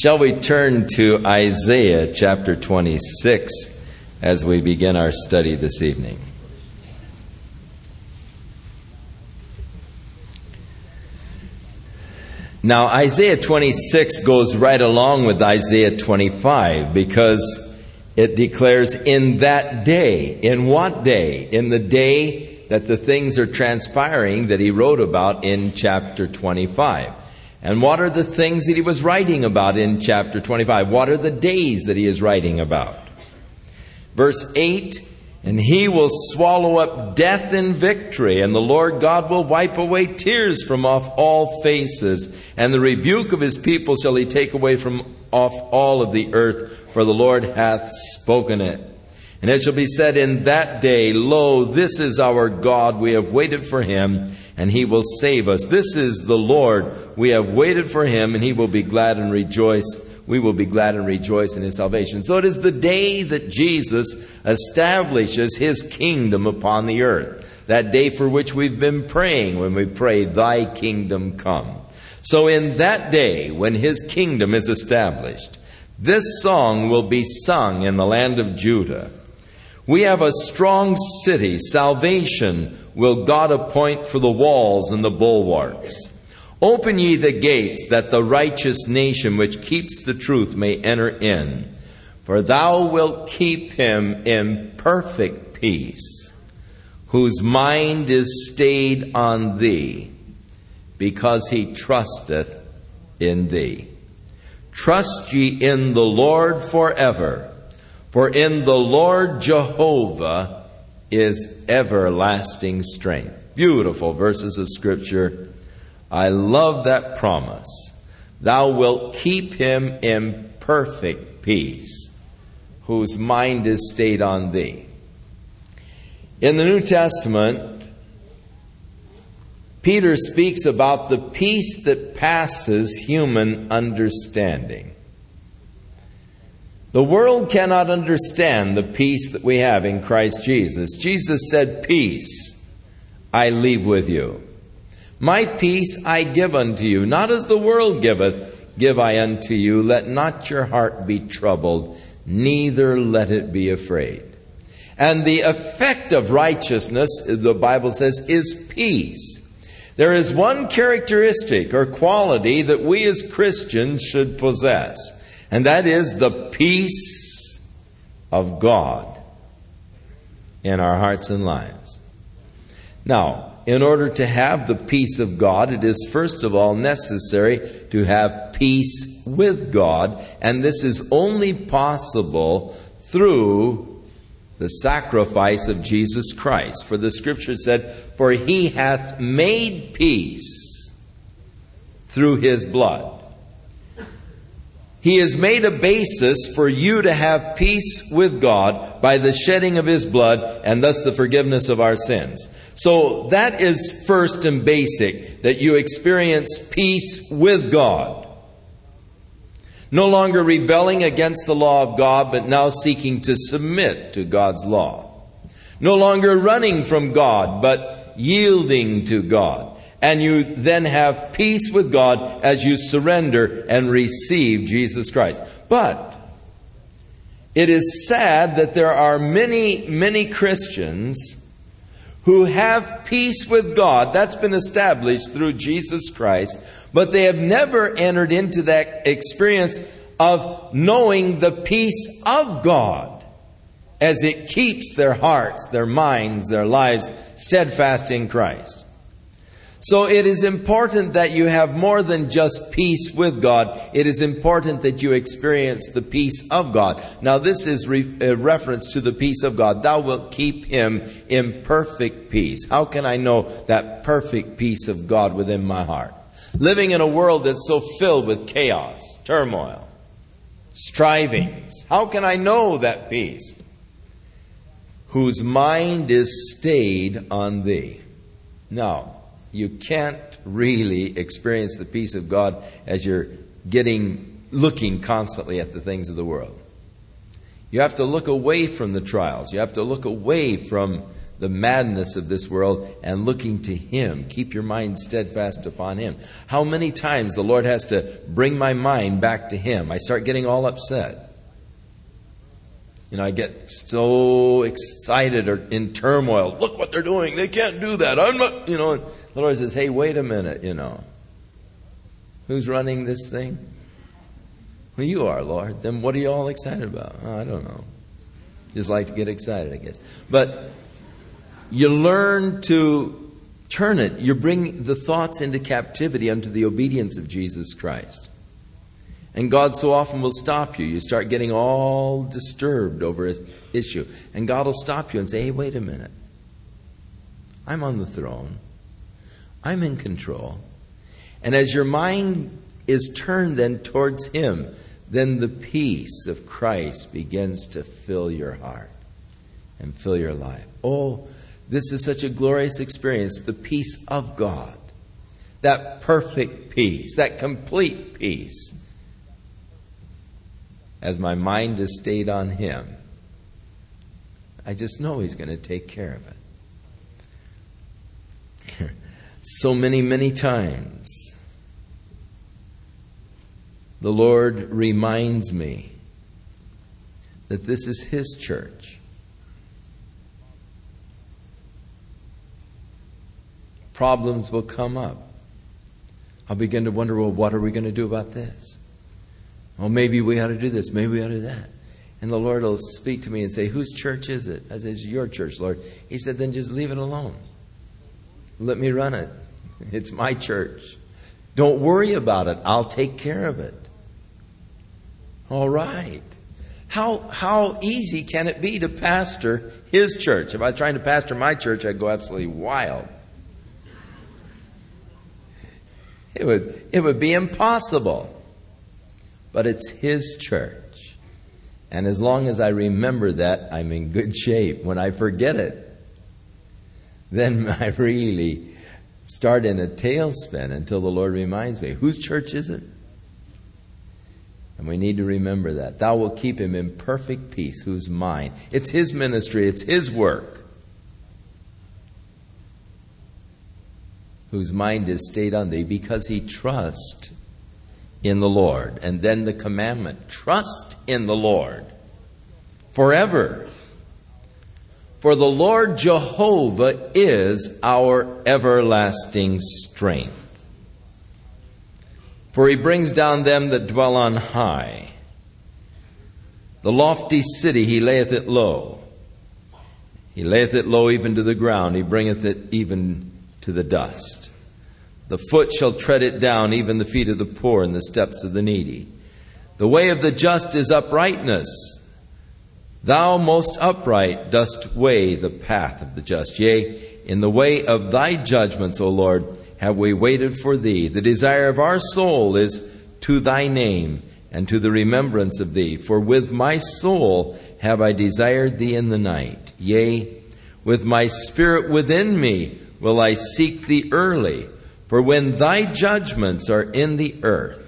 Shall we turn to Isaiah chapter 26 as we begin our study this evening? Now, Isaiah 26 goes right along with Isaiah 25 because it declares, In that day. In what day? In the day that the things are transpiring that he wrote about in chapter 25. And what are the things that he was writing about in chapter 25? What are the days that he is writing about? Verse 8 And he will swallow up death in victory, and the Lord God will wipe away tears from off all faces, and the rebuke of his people shall he take away from off all of the earth for the Lord hath spoken it. And it shall be said in that day, Lo, this is our God, we have waited for him, and he will save us. This is the Lord, we have waited for him, and he will be glad and rejoice. We will be glad and rejoice in his salvation. So it is the day that Jesus establishes his kingdom upon the earth. That day for which we've been praying when we pray, Thy kingdom come. So in that day, when his kingdom is established, this song will be sung in the land of Judah. We have a strong city. Salvation will God appoint for the walls and the bulwarks. Open ye the gates that the righteous nation which keeps the truth may enter in. For thou wilt keep him in perfect peace, whose mind is stayed on thee, because he trusteth in thee. Trust ye in the Lord forever, for in the Lord Jehovah is everlasting strength. Beautiful verses of Scripture. I love that promise. Thou wilt keep him in perfect peace, whose mind is stayed on thee. In the New Testament, Peter speaks about the peace that passes human understanding. The world cannot understand the peace that we have in Christ Jesus. Jesus said, Peace I leave with you. My peace I give unto you, not as the world giveth, give I unto you. Let not your heart be troubled, neither let it be afraid. And the effect of righteousness, the Bible says, is peace. There is one characteristic or quality that we as Christians should possess, and that is the peace of God in our hearts and lives. Now, in order to have the peace of God, it is first of all necessary to have peace with God, and this is only possible through the sacrifice of Jesus Christ. For the scripture said, For he hath made peace through his blood. He has made a basis for you to have peace with God by the shedding of His blood and thus the forgiveness of our sins. So that is first and basic that you experience peace with God. No longer rebelling against the law of God, but now seeking to submit to God's law. No longer running from God, but yielding to God. And you then have peace with God as you surrender and receive Jesus Christ. But it is sad that there are many, many Christians who have peace with God. That's been established through Jesus Christ. But they have never entered into that experience of knowing the peace of God as it keeps their hearts, their minds, their lives steadfast in Christ. So it is important that you have more than just peace with God. It is important that you experience the peace of God. Now, this is re- a reference to the peace of God. Thou wilt keep him in perfect peace. How can I know that perfect peace of God within my heart? Living in a world that's so filled with chaos, turmoil, strivings. How can I know that peace? Whose mind is stayed on thee. Now, you can't really experience the peace of God as you're getting looking constantly at the things of the world. You have to look away from the trials. You have to look away from the madness of this world and looking to Him. Keep your mind steadfast upon Him. How many times the Lord has to bring my mind back to Him? I start getting all upset. You know, I get so excited or in turmoil. Look what they're doing. They can't do that. I'm not, you know. The Lord says, hey, wait a minute, you know. Who's running this thing? Well, you are, Lord. Then what are you all excited about? Oh, I don't know. Just like to get excited, I guess. But you learn to turn it. You bring the thoughts into captivity unto the obedience of Jesus Christ. And God so often will stop you. You start getting all disturbed over an issue. And God will stop you and say, hey, wait a minute. I'm on the throne, I'm in control. And as your mind is turned then towards Him, then the peace of Christ begins to fill your heart and fill your life. Oh, this is such a glorious experience the peace of God, that perfect peace, that complete peace as my mind is stayed on Him, I just know He's going to take care of it. so many, many times, the Lord reminds me that this is His church. Problems will come up. I'll begin to wonder well, what are we going to do about this? Well, maybe we ought to do this. Maybe we ought to do that. And the Lord will speak to me and say, Whose church is it? I said, It's your church, Lord. He said, Then just leave it alone. Let me run it. It's my church. Don't worry about it. I'll take care of it. All right. How, how easy can it be to pastor his church? If I was trying to pastor my church, I'd go absolutely wild. It would, it would be impossible but it's His church. And as long as I remember that, I'm in good shape. When I forget it, then I really start in a tailspin until the Lord reminds me whose church is it? And we need to remember that. Thou wilt keep him in perfect peace, whose mind. It's his ministry, it's his work. Whose mind is stayed on thee because he trusts in the Lord. And then the commandment trust in the Lord forever. For the Lord Jehovah is our everlasting strength. For he brings down them that dwell on high. The lofty city he layeth it low. He layeth it low even to the ground. He bringeth it even to the dust. The foot shall tread it down, even the feet of the poor and the steps of the needy. The way of the just is uprightness. Thou most upright dost weigh the path of the just. Yea, in the way of thy judgments, O Lord, have we waited for thee. The desire of our soul is to thy name and to the remembrance of thee. For with my soul have I desired thee in the night. Yea, with my spirit within me will I seek thee early. For when thy judgments are in the earth,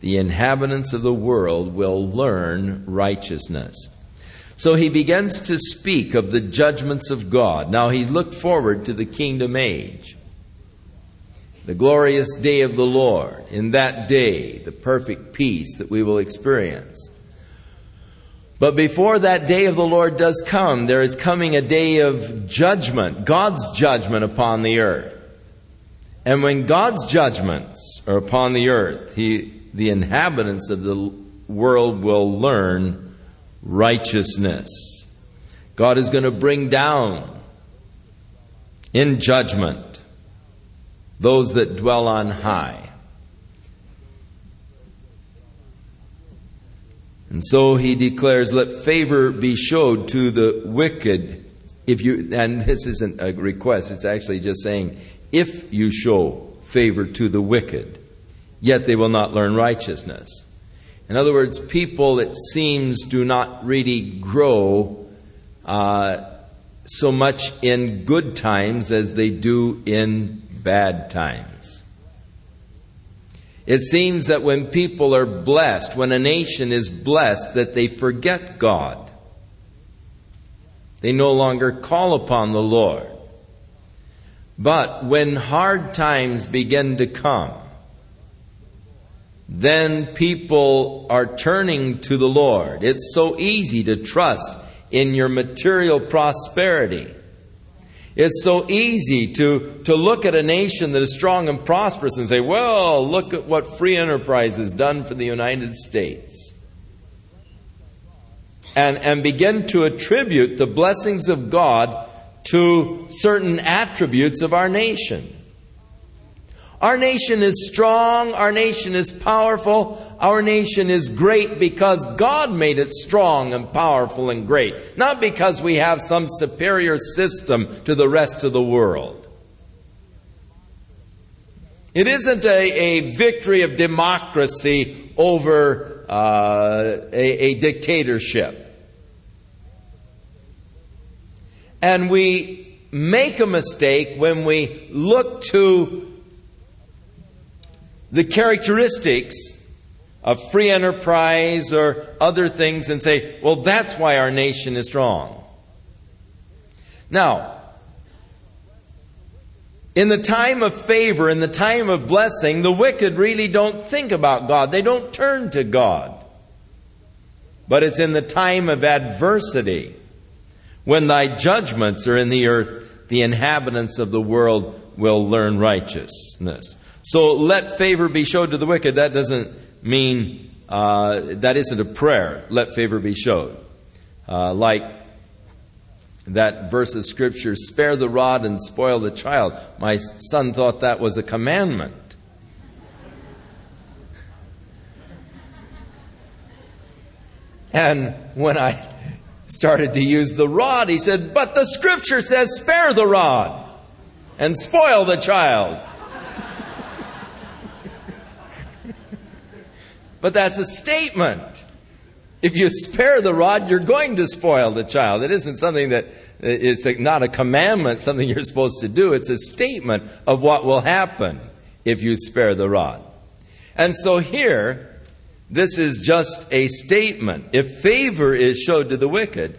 the inhabitants of the world will learn righteousness. So he begins to speak of the judgments of God. Now he looked forward to the kingdom age, the glorious day of the Lord. In that day, the perfect peace that we will experience. But before that day of the Lord does come, there is coming a day of judgment, God's judgment upon the earth. And when God's judgments are upon the earth, he, the inhabitants of the world will learn righteousness. God is going to bring down in judgment those that dwell on high. And so he declares, Let favor be showed to the wicked. If you, and this isn't a request, it's actually just saying, if you show favor to the wicked, yet they will not learn righteousness. In other words, people, it seems, do not really grow uh, so much in good times as they do in bad times. It seems that when people are blessed, when a nation is blessed, that they forget God. They no longer call upon the Lord. But when hard times begin to come, then people are turning to the Lord. It's so easy to trust in your material prosperity. It's so easy to, to look at a nation that is strong and prosperous and say, well, look at what free enterprise has done for the United States. And, and begin to attribute the blessings of God to certain attributes of our nation. Our nation is strong, our nation is powerful, our nation is great because God made it strong and powerful and great, not because we have some superior system to the rest of the world. It isn't a, a victory of democracy over uh, a, a dictatorship. And we make a mistake when we look to the characteristics of free enterprise or other things and say, well, that's why our nation is strong. Now, in the time of favor, in the time of blessing, the wicked really don't think about God. They don't turn to God. But it's in the time of adversity, when thy judgments are in the earth, the inhabitants of the world will learn righteousness. So let favor be showed to the wicked. That doesn't mean, uh, that isn't a prayer. Let favor be showed. Uh, like that verse of scripture, spare the rod and spoil the child. My son thought that was a commandment. And when I started to use the rod, he said, But the scripture says, spare the rod and spoil the child. But that's a statement. If you spare the rod, you're going to spoil the child. It isn't something that it's not a commandment, something you're supposed to do. It's a statement of what will happen if you spare the rod. And so here, this is just a statement. If favor is showed to the wicked,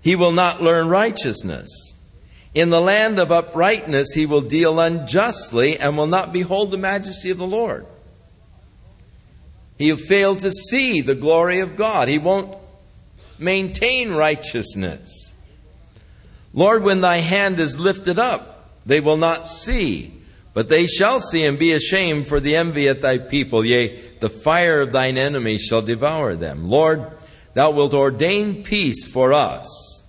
he will not learn righteousness. In the land of uprightness, he will deal unjustly and will not behold the majesty of the Lord. He'll fail to see the glory of God. He won't maintain righteousness. Lord, when thy hand is lifted up, they will not see, but they shall see and be ashamed for the envy at thy people. Yea, the fire of thine enemies shall devour them. Lord, thou wilt ordain peace for us,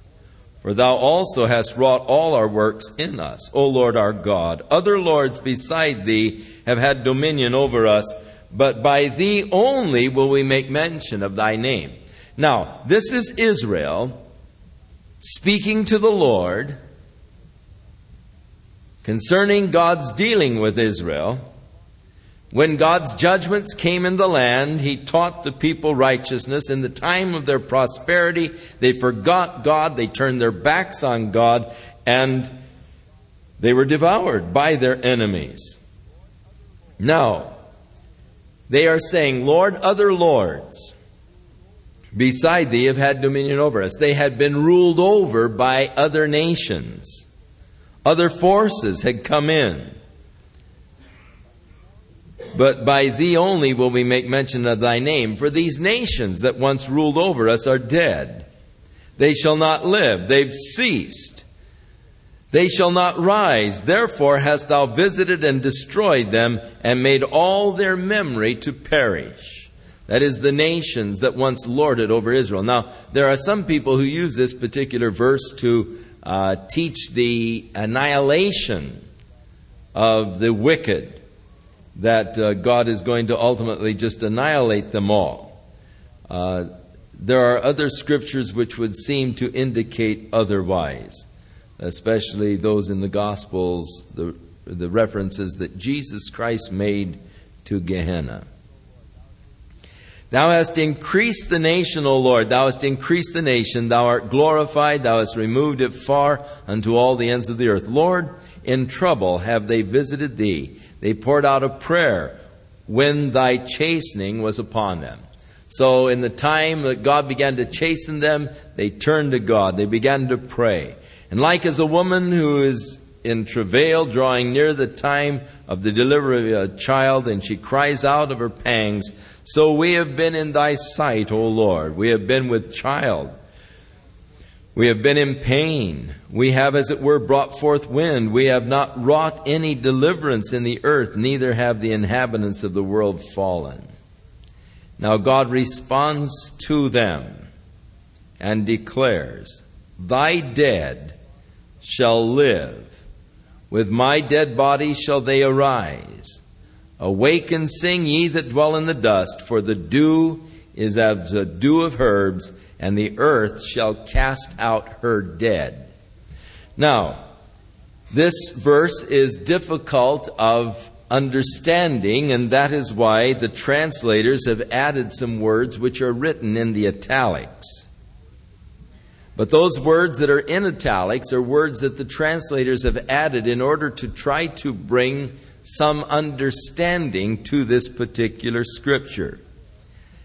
for thou also hast wrought all our works in us, O Lord our God. Other lords beside thee have had dominion over us but by thee only will we make mention of thy name. Now, this is Israel speaking to the Lord concerning God's dealing with Israel. When God's judgments came in the land, He taught the people righteousness. In the time of their prosperity, they forgot God, they turned their backs on God, and they were devoured by their enemies. Now, they are saying, Lord, other lords beside thee have had dominion over us. They had been ruled over by other nations. Other forces had come in. But by thee only will we make mention of thy name, for these nations that once ruled over us are dead. They shall not live, they've ceased. They shall not rise. Therefore hast thou visited and destroyed them, and made all their memory to perish. That is the nations that once lorded over Israel. Now, there are some people who use this particular verse to uh, teach the annihilation of the wicked, that uh, God is going to ultimately just annihilate them all. Uh, there are other scriptures which would seem to indicate otherwise especially those in the Gospels, the, the references that Jesus Christ made to Gehenna. Thou hast increased the nation, O Lord. Thou hast increased the nation. Thou art glorified. Thou hast removed it far unto all the ends of the earth. Lord, in trouble have they visited thee. They poured out a prayer when thy chastening was upon them. So, in the time that God began to chasten them, they turned to God. They began to pray. And like as a woman who is in travail, drawing near the time of the delivery of a child, and she cries out of her pangs, so we have been in thy sight, O Lord. We have been with child. We have been in pain. We have, as it were, brought forth wind. We have not wrought any deliverance in the earth, neither have the inhabitants of the world fallen. Now God responds to them and declares, Thy dead shall live. With my dead body shall they arise. Awake and sing, ye that dwell in the dust, for the dew is as the dew of herbs, and the earth shall cast out her dead. Now, this verse is difficult of understanding, and that is why the translators have added some words which are written in the italics. But those words that are in italics are words that the translators have added in order to try to bring some understanding to this particular scripture.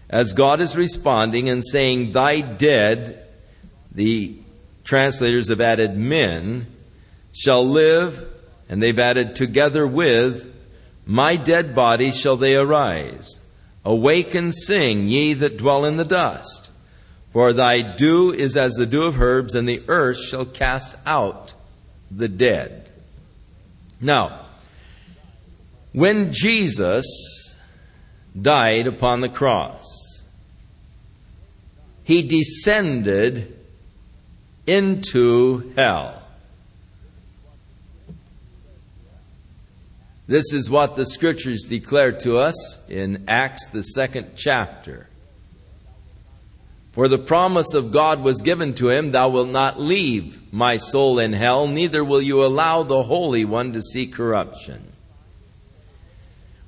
As God is responding and saying, Thy dead, the translators have added men, shall live, and they've added together with my dead body shall they arise. Awake and sing, ye that dwell in the dust. For thy dew is as the dew of herbs, and the earth shall cast out the dead. Now, when Jesus died upon the cross, he descended into hell. This is what the scriptures declare to us in Acts, the second chapter. For the promise of God was given to him, Thou wilt not leave my soul in hell, neither will you allow the Holy One to see corruption.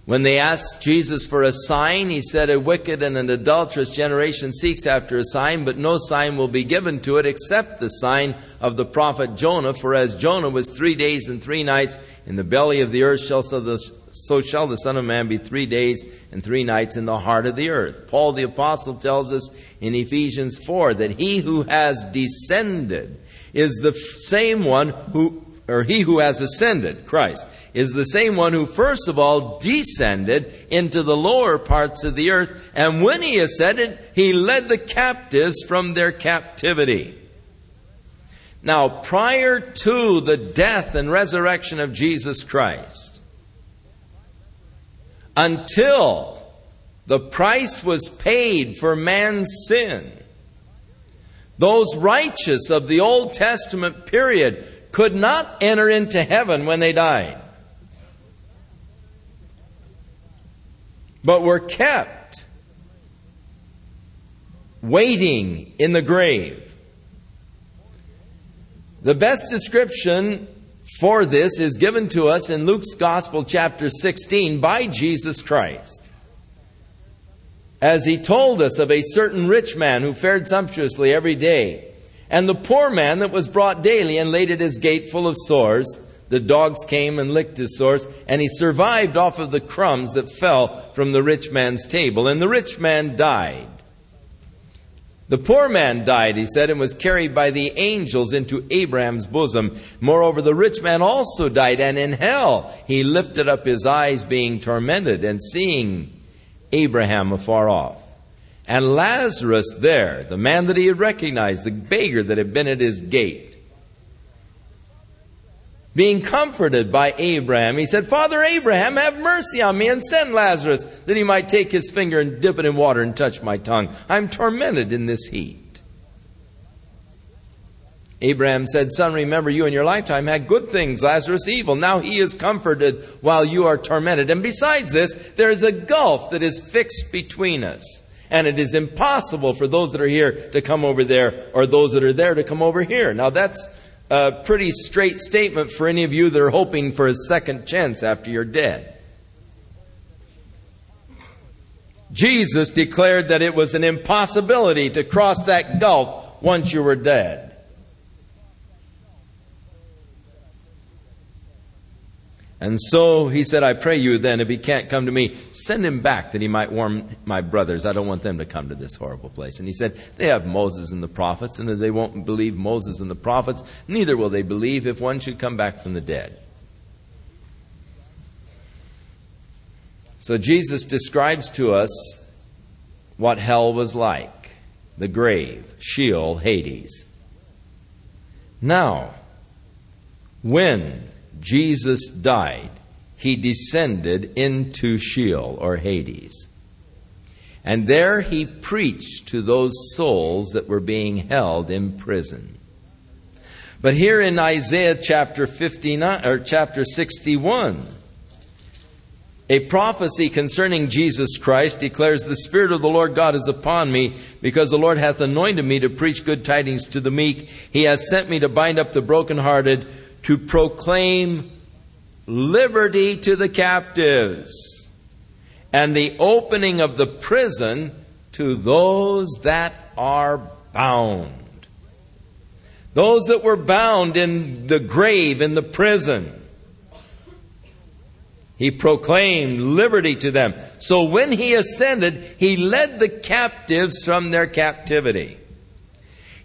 When they asked Jesus for a sign, he said, A wicked and an adulterous generation seeks after a sign, but no sign will be given to it except the sign of the prophet Jonah. For as Jonah was three days and three nights in the belly of the earth, so shall the Son of Man be three days and three nights in the heart of the earth. Paul the Apostle tells us in Ephesians 4 that he who has descended is the same one who, or he who has ascended, Christ is the same one who first of all descended into the lower parts of the earth, and when he ascended, he led the captives from their captivity. Now, prior to the death and resurrection of Jesus Christ, until the price was paid for man's sin, those righteous of the Old Testament period could not enter into heaven when they died. but were kept waiting in the grave. The best description for this is given to us in Luke's Gospel, chapter 16, by Jesus Christ. As he told us of a certain rich man who fared sumptuously every day, and the poor man that was brought daily and laid at his gate full of sores the dogs came and licked his sores, and he survived off of the crumbs that fell from the rich man's table. And the rich man died. The poor man died, he said, and was carried by the angels into Abraham's bosom. Moreover, the rich man also died, and in hell he lifted up his eyes, being tormented, and seeing Abraham afar off. And Lazarus there, the man that he had recognized, the beggar that had been at his gate being comforted by Abraham, he said, Father Abraham, have mercy on me and send Lazarus that he might take his finger and dip it in water and touch my tongue. I'm tormented in this heat. Abraham said, Son, remember you in your lifetime had good things, Lazarus evil. Now he is comforted while you are tormented. And besides this, there is a gulf that is fixed between us. And it is impossible for those that are here to come over there or those that are there to come over here. Now that's a pretty straight statement for any of you that are hoping for a second chance after you're dead. Jesus declared that it was an impossibility to cross that gulf once you were dead. And so he said, I pray you then, if he can't come to me, send him back that he might warn my brothers. I don't want them to come to this horrible place. And he said, They have Moses and the prophets, and if they won't believe Moses and the prophets, neither will they believe if one should come back from the dead. So Jesus describes to us what hell was like the grave, Sheol, Hades. Now, when Jesus died, he descended into Sheol or Hades. And there he preached to those souls that were being held in prison. But here in Isaiah chapter 59 or chapter 61, a prophecy concerning Jesus Christ declares, The Spirit of the Lord God is upon me, because the Lord hath anointed me to preach good tidings to the meek. He hath sent me to bind up the brokenhearted, to proclaim liberty to the captives, and the opening of the prison to those that are bound. Those that were bound in the grave, in the prison. He proclaimed liberty to them. So when he ascended, he led the captives from their captivity.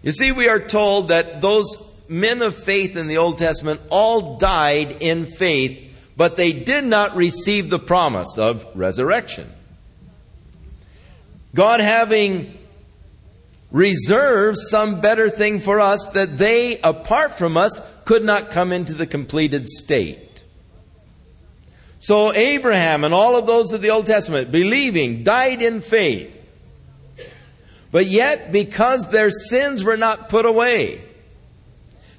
You see, we are told that those men of faith in the Old Testament all died in faith, but they did not receive the promise of resurrection. God having reserved some better thing for us that they, apart from us, could not come into the completed state. So Abraham and all of those of the Old Testament, believing, died in faith. But yet, because their sins were not put away,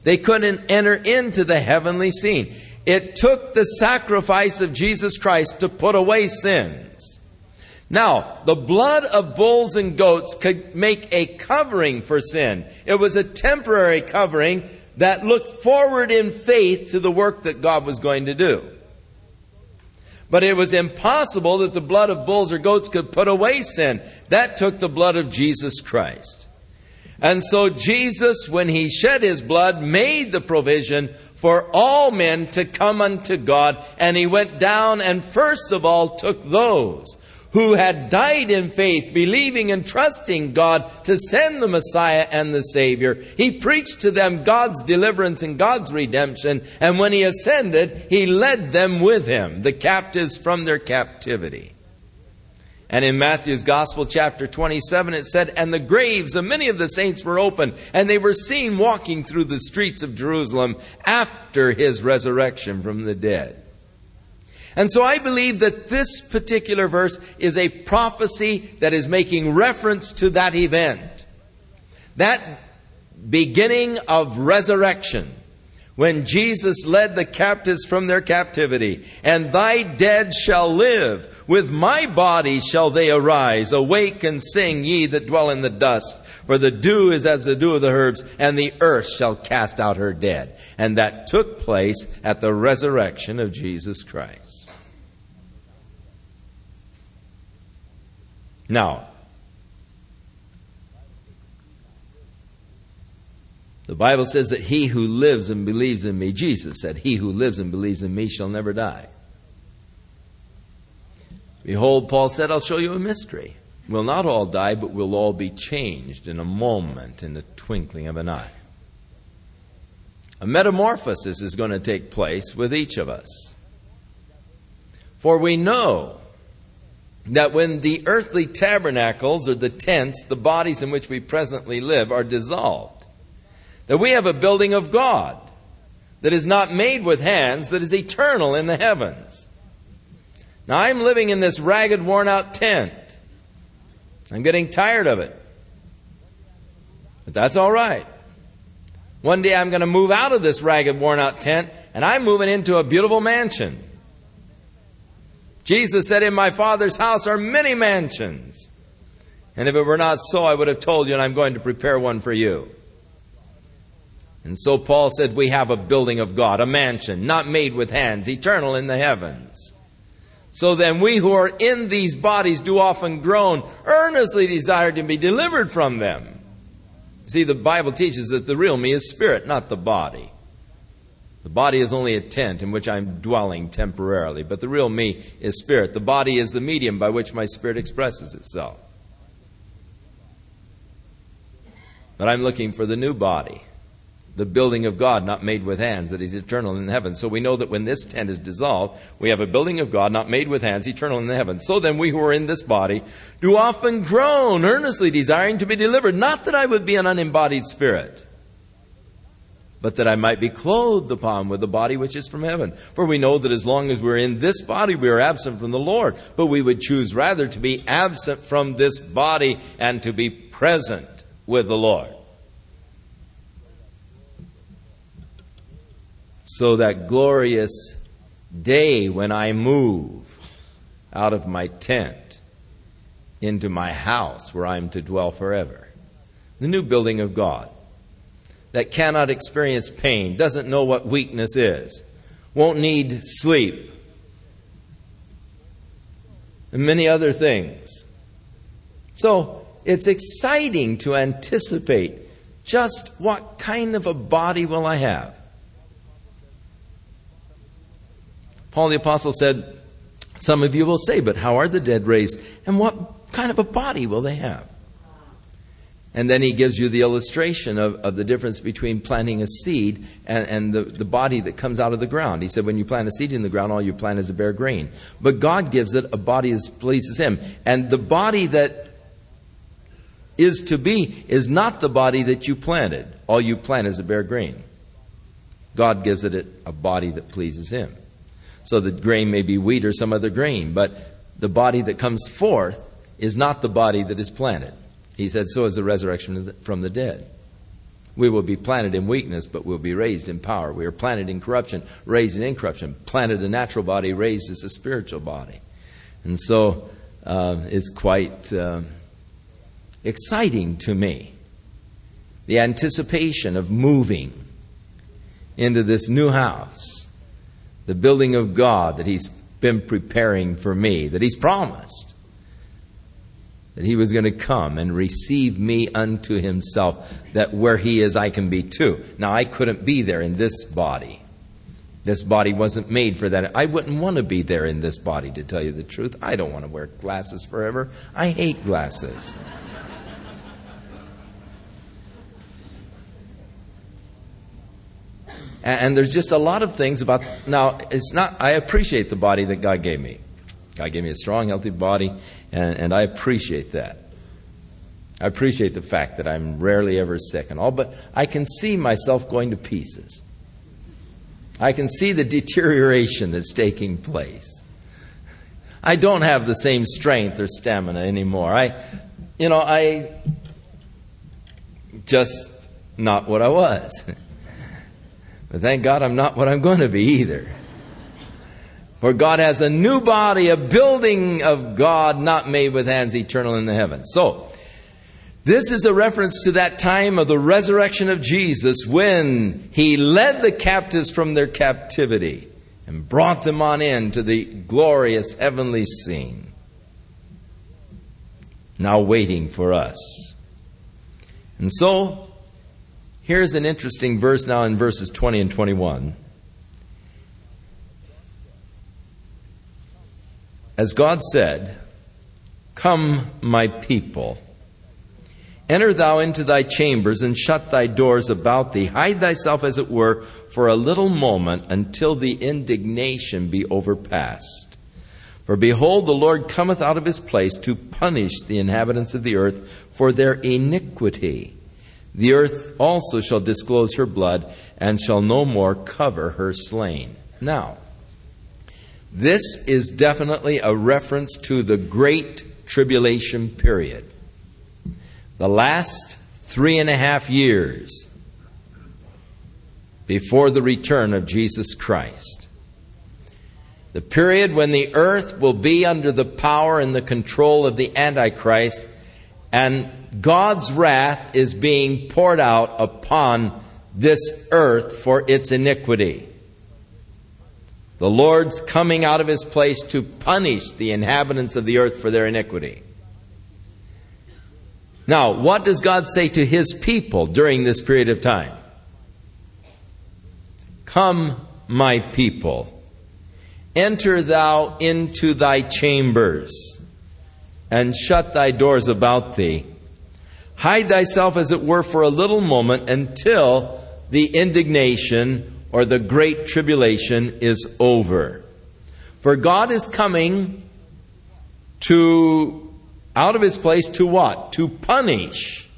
they couldn't enter into the heavenly scene. It took the sacrifice of Jesus Christ to put away sins. Now, the blood of bulls and goats could make a covering for sin. It was a temporary covering that looked forward in faith to the work that God was going to do. But it was impossible that the blood of bulls or goats could put away sin. That took the blood of Jesus Christ. And so Jesus, when he shed his blood, made the provision for all men to come unto God. And he went down and first of all took those who had died in faith, believing and trusting God to send the Messiah and the Savior. He preached to them God's deliverance and God's redemption, and when he ascended, he led them with him, the captives from their captivity. And in Matthew's Gospel, chapter 27, it said, And the graves of many of the saints were opened, and they were seen walking through the streets of Jerusalem after his resurrection from the dead. And so I believe that this particular verse is a prophecy that is making reference to that event. That beginning of resurrection when Jesus led the captives from their captivity. And thy dead shall live. With my body shall they arise. Awake and sing, ye that dwell in the dust. For the dew is as the dew of the herbs, and the earth shall cast out her dead. And that took place at the resurrection of Jesus Christ. Now, the Bible says that he who lives and believes in me, Jesus said, he who lives and believes in me shall never die. Behold, Paul said, I'll show you a mystery. We'll not all die, but we'll all be changed in a moment, in the twinkling of an eye. A metamorphosis is going to take place with each of us. For we know that when the earthly tabernacles or the tents, the bodies in which we presently live, are dissolved, that we have a building of God that is not made with hands, that is eternal in the heavens. Now I'm living in this ragged, worn out tent. I'm getting tired of it. But that's all right. One day I'm going to move out of this ragged, worn out tent, and I'm moving into a beautiful mansion. Jesus said, In my Father's house are many mansions. And if it were not so, I would have told you, and I'm going to prepare one for you. And so Paul said, We have a building of God, a mansion, not made with hands, eternal in the heavens. So then we who are in these bodies do often groan, earnestly desire to be delivered from them. See, the Bible teaches that the real me is spirit, not the body. The body is only a tent in which I'm dwelling temporarily, but the real me is spirit. The body is the medium by which my spirit expresses itself. But I'm looking for the new body, the building of God not made with hands, that is eternal in heaven. So we know that when this tent is dissolved, we have a building of God not made with hands, eternal in the heavens. So then we who are in this body do often groan, earnestly desiring to be delivered. Not that I would be an unembodied spirit but that I might be clothed upon with the body which is from heaven. For we know that as long as we're in this body, we are absent from the Lord. But we would choose rather to be absent from this body and to be present with the Lord. So that glorious day when I move out of my tent into my house where I'm to dwell forever. The new building of God that cannot experience pain, doesn't know what weakness is, won't need sleep, and many other things. So it's exciting to anticipate just what kind of a body will I have. Paul the Apostle said, Some of you will say, but how are the dead raised? And what kind of a body will they have? And then he gives you the illustration of, of the difference between planting a seed and, and the, the body that comes out of the ground. He said, when you plant a seed in the ground, all you plant is a bare grain. But God gives it a body that pleases him. And the body that is to be is not the body that you planted. All you plant is a bare grain. God gives it a body that pleases him. So the grain may be wheat or some other grain, but the body that comes forth is not the body that is planted. He said, So is the resurrection from the dead. We will be planted in weakness, but we'll be raised in power. We are planted in corruption, raised in incorruption. Planted a natural body, raised as a spiritual body. And so uh, it's quite uh, exciting to me. The anticipation of moving into this new house, the building of God that He's been preparing for me, that He's promised that he was going to come and receive me unto himself, that where he is, I can be too. Now, I couldn't be there in this body. This body wasn't made for that. I wouldn't want to be there in this body, to tell you the truth. I don't want to wear glasses forever. I hate glasses. And there's just a lot of things about now it's not i appreciate the body that god gave me God gave me a strong, healthy body, and, and I appreciate that. I appreciate the fact that I'm rarely ever sick and all, but I can see myself going to pieces. I can see the deterioration that's taking place. I don't have the same strength or stamina anymore. I, you know, I just not what I was. but thank God I'm not what I'm going to be either. For God has a new body, a building of God not made with hands, eternal in the heavens. So, this is a reference to that time of the resurrection of Jesus when he led the captives from their captivity and brought them on in to the glorious heavenly scene. Now waiting for us. And so, here's an interesting verse now in verses 20 and 21. As God said, Come, my people. Enter thou into thy chambers and shut thy doors about thee. Hide thyself, as it were, for a little moment until the indignation be overpast. For behold, the Lord cometh out of his place to punish the inhabitants of the earth for their iniquity. The earth also shall disclose her blood and shall no more cover her slain. Now, this is definitely a reference to the Great Tribulation period. The last three and a half years before the return of Jesus Christ. The period when the earth will be under the power and the control of the Antichrist, and God's wrath is being poured out upon this earth for its iniquity. The Lord's coming out of his place to punish the inhabitants of the earth for their iniquity. Now, what does God say to his people during this period of time? Come, my people, enter thou into thy chambers, and shut thy doors about thee. Hide thyself, as it were, for a little moment until the indignation or the great tribulation is over. For God is coming to out of his place to what? To punish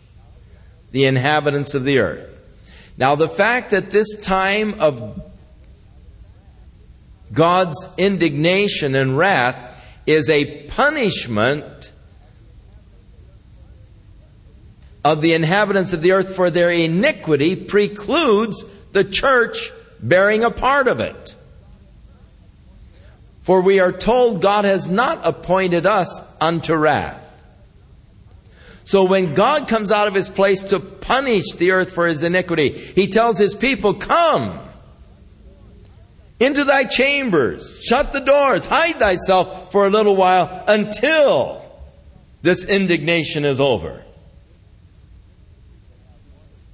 the inhabitants of the earth. Now, the fact that this time of God's indignation and wrath is a punishment of the inhabitants of the earth for their iniquity precludes the church bearing a part of it. For we are told God has not appointed us unto wrath. So when God comes out of his place to punish the earth for his iniquity, he tells his people, Come into thy chambers, shut the doors, hide thyself for a little while until this indignation is over.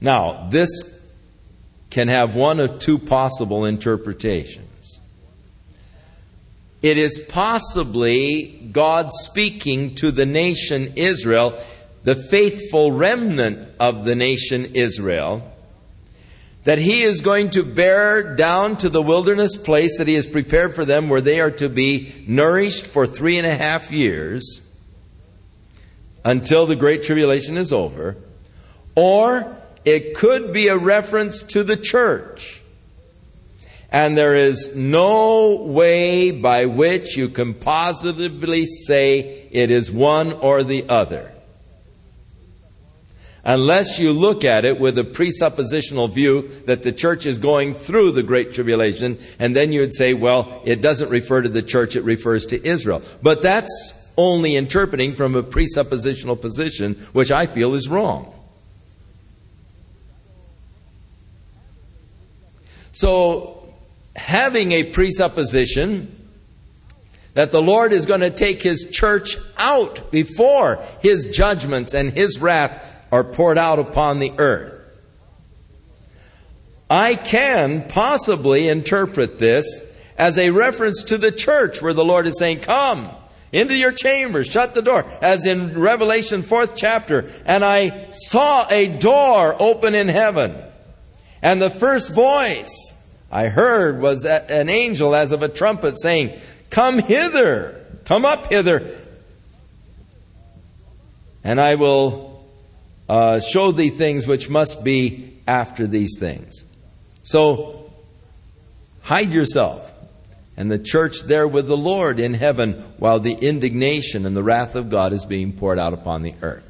Now, this can have one of two possible interpretations. It is possibly God speaking to the nation Israel, the faithful remnant of the nation Israel, that He is going to bear down to the wilderness place that He has prepared for them, where they are to be nourished for three and a half years until the Great Tribulation is over, or it could be a reference to the church. And there is no way by which you can positively say it is one or the other. Unless you look at it with a presuppositional view that the church is going through the Great Tribulation, and then you would say, well, it doesn't refer to the church, it refers to Israel. But that's only interpreting from a presuppositional position, which I feel is wrong. So, having a presupposition that the Lord is going to take His church out before His judgments and His wrath are poured out upon the earth. I can possibly interpret this as a reference to the church where the Lord is saying, Come into your chambers, shut the door, as in Revelation 4th chapter. And I saw a door open in heaven. And the first voice I heard was an angel as of a trumpet saying, Come hither, come up hither, and I will uh, show thee things which must be after these things. So, hide yourself and the church there with the Lord in heaven while the indignation and the wrath of God is being poured out upon the earth.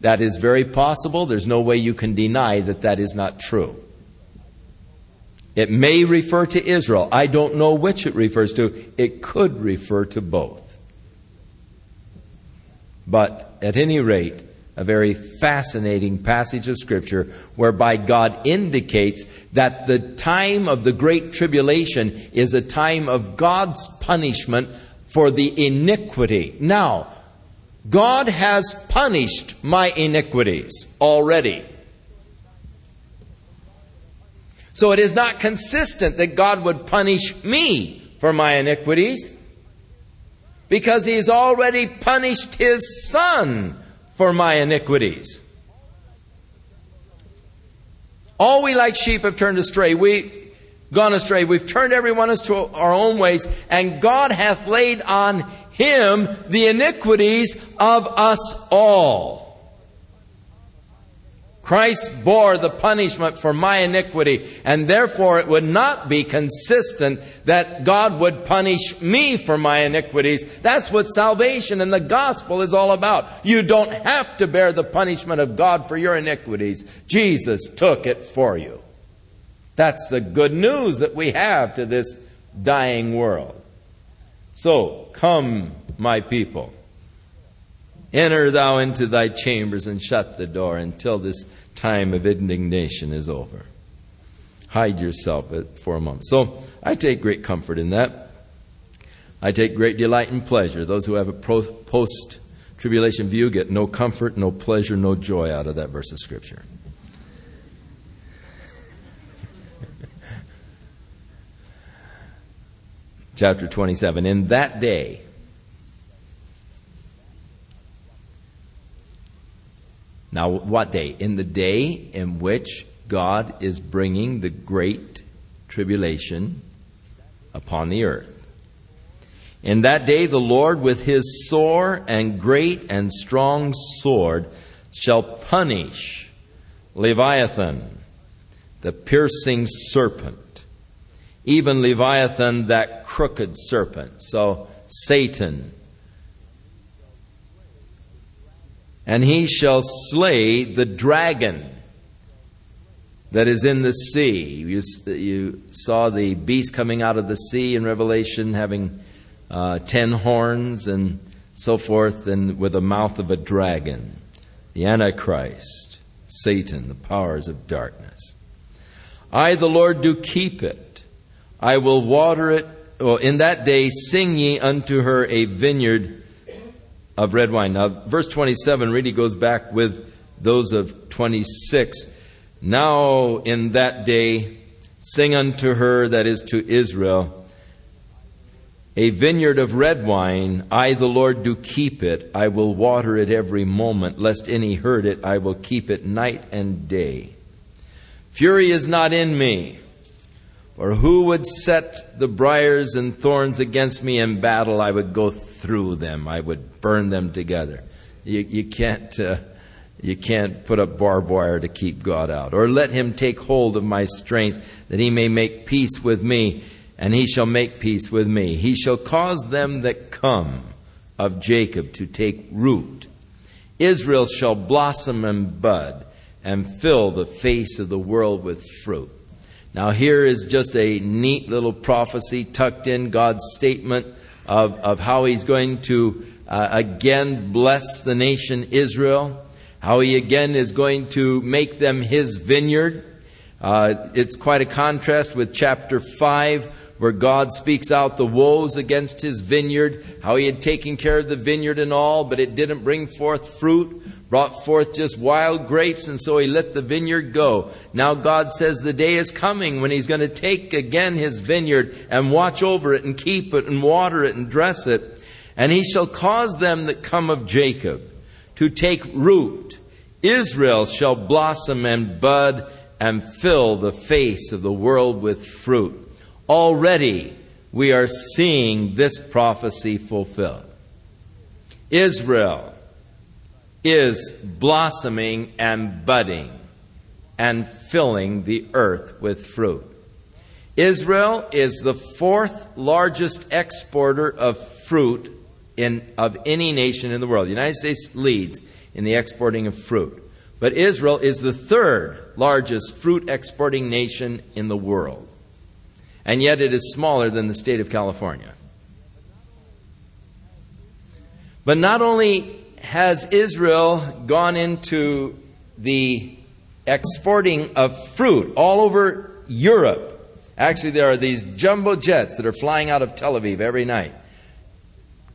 That is very possible. There's no way you can deny that that is not true. It may refer to Israel. I don't know which it refers to. It could refer to both. But at any rate, a very fascinating passage of Scripture whereby God indicates that the time of the Great Tribulation is a time of God's punishment for the iniquity. Now, God has punished my iniquities already. So it is not consistent that God would punish me for my iniquities because He's already punished His Son for my iniquities. All we like sheep have turned astray. We gone astray. We've turned every one us to our own ways, and God hath laid on him the iniquities of us all. Christ bore the punishment for my iniquity, and therefore it would not be consistent that God would punish me for my iniquities. That's what salvation and the gospel is all about. You don't have to bear the punishment of God for your iniquities. Jesus took it for you. That's the good news that we have to this dying world. So, come, my people. Enter thou into thy chambers and shut the door until this time of indignation is over. Hide yourself for a moment. So I take great comfort in that. I take great delight and pleasure. Those who have a post tribulation view get no comfort, no pleasure, no joy out of that verse of Scripture. Chapter 27. In that day, Now, what day? In the day in which God is bringing the great tribulation upon the earth. In that day, the Lord, with his sore and great and strong sword, shall punish Leviathan, the piercing serpent, even Leviathan, that crooked serpent. So, Satan and he shall slay the dragon that is in the sea. You, you saw the beast coming out of the sea in Revelation having uh, ten horns and so forth, and with the mouth of a dragon. The Antichrist, Satan, the powers of darkness. I, the Lord, do keep it. I will water it. Well, in that day, sing ye unto her a vineyard of red wine. Now, verse 27 really goes back with those of 26. Now, in that day, sing unto her, that is to Israel, a vineyard of red wine. I, the Lord, do keep it. I will water it every moment, lest any hurt it. I will keep it night and day. Fury is not in me. For who would set the briars and thorns against me in battle? I would go through them. I would burn them together. You, you can't. Uh, you can't put up barbed wire to keep God out. Or let him take hold of my strength, that he may make peace with me, and he shall make peace with me. He shall cause them that come of Jacob to take root. Israel shall blossom and bud, and fill the face of the world with fruit. Now, here is just a neat little prophecy tucked in God's statement of, of how He's going to uh, again bless the nation Israel, how He again is going to make them His vineyard. Uh, it's quite a contrast with chapter 5 where God speaks out the woes against his vineyard, how he had taken care of the vineyard and all, but it didn't bring forth fruit brought forth just wild grapes, and so he let the vineyard go. Now God says the day is coming when he's going to take again his vineyard and watch over it and keep it and water it and dress it. And he shall cause them that come of Jacob to take root. Israel shall blossom and bud and fill the face of the world with fruit. Already we are seeing this prophecy fulfilled. Israel is blossoming and budding and filling the earth with fruit. Israel is the fourth largest exporter of fruit in, of any nation in the world. The United States leads in the exporting of fruit. But Israel is the third largest fruit exporting nation in the world. And yet it is smaller than the state of California. But not only has Israel gone into the exporting of fruit all over Europe. Actually, there are these jumbo jets that are flying out of Tel Aviv every night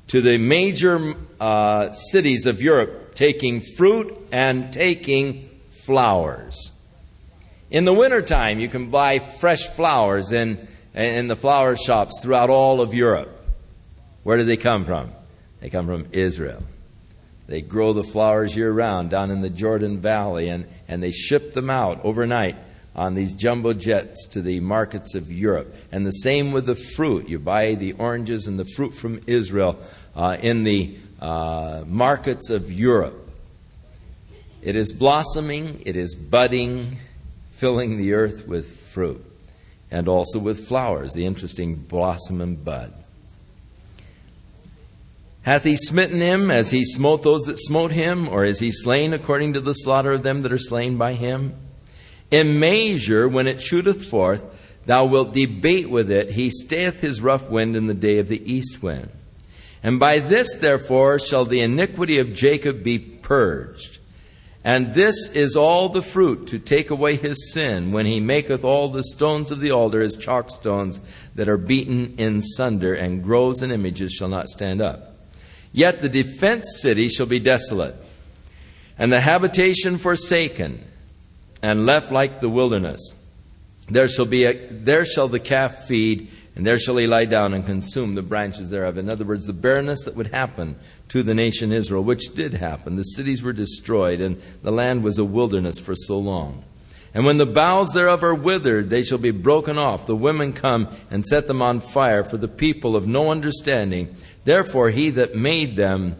to the major uh, cities of Europe, taking fruit and taking flowers. In the wintertime, you can buy fresh flowers in, in the flower shops throughout all of Europe. Where do they come from? They come from Israel. They grow the flowers year round down in the Jordan Valley, and, and they ship them out overnight on these jumbo jets to the markets of Europe. And the same with the fruit. You buy the oranges and the fruit from Israel uh, in the uh, markets of Europe. It is blossoming, it is budding, filling the earth with fruit, and also with flowers, the interesting blossom and bud. Hath he smitten him as he smote those that smote him, or is he slain according to the slaughter of them that are slain by him? In measure, when it shooteth forth, thou wilt debate with it. He stayeth his rough wind in the day of the east wind. And by this, therefore, shall the iniquity of Jacob be purged. And this is all the fruit to take away his sin, when he maketh all the stones of the altar as chalk stones that are beaten in sunder, and groves and images shall not stand up. Yet the defense city shall be desolate, and the habitation forsaken, and left like the wilderness. There shall be a, there shall the calf feed, And there shall he lie down and consume the branches thereof. In other words, the barrenness that would happen to the nation Israel, which did happen. The cities were destroyed, and the land was a wilderness for so long. And when the boughs thereof are withered, they shall be broken off. The women come and set them on fire for the people of no understanding. Therefore, he that made them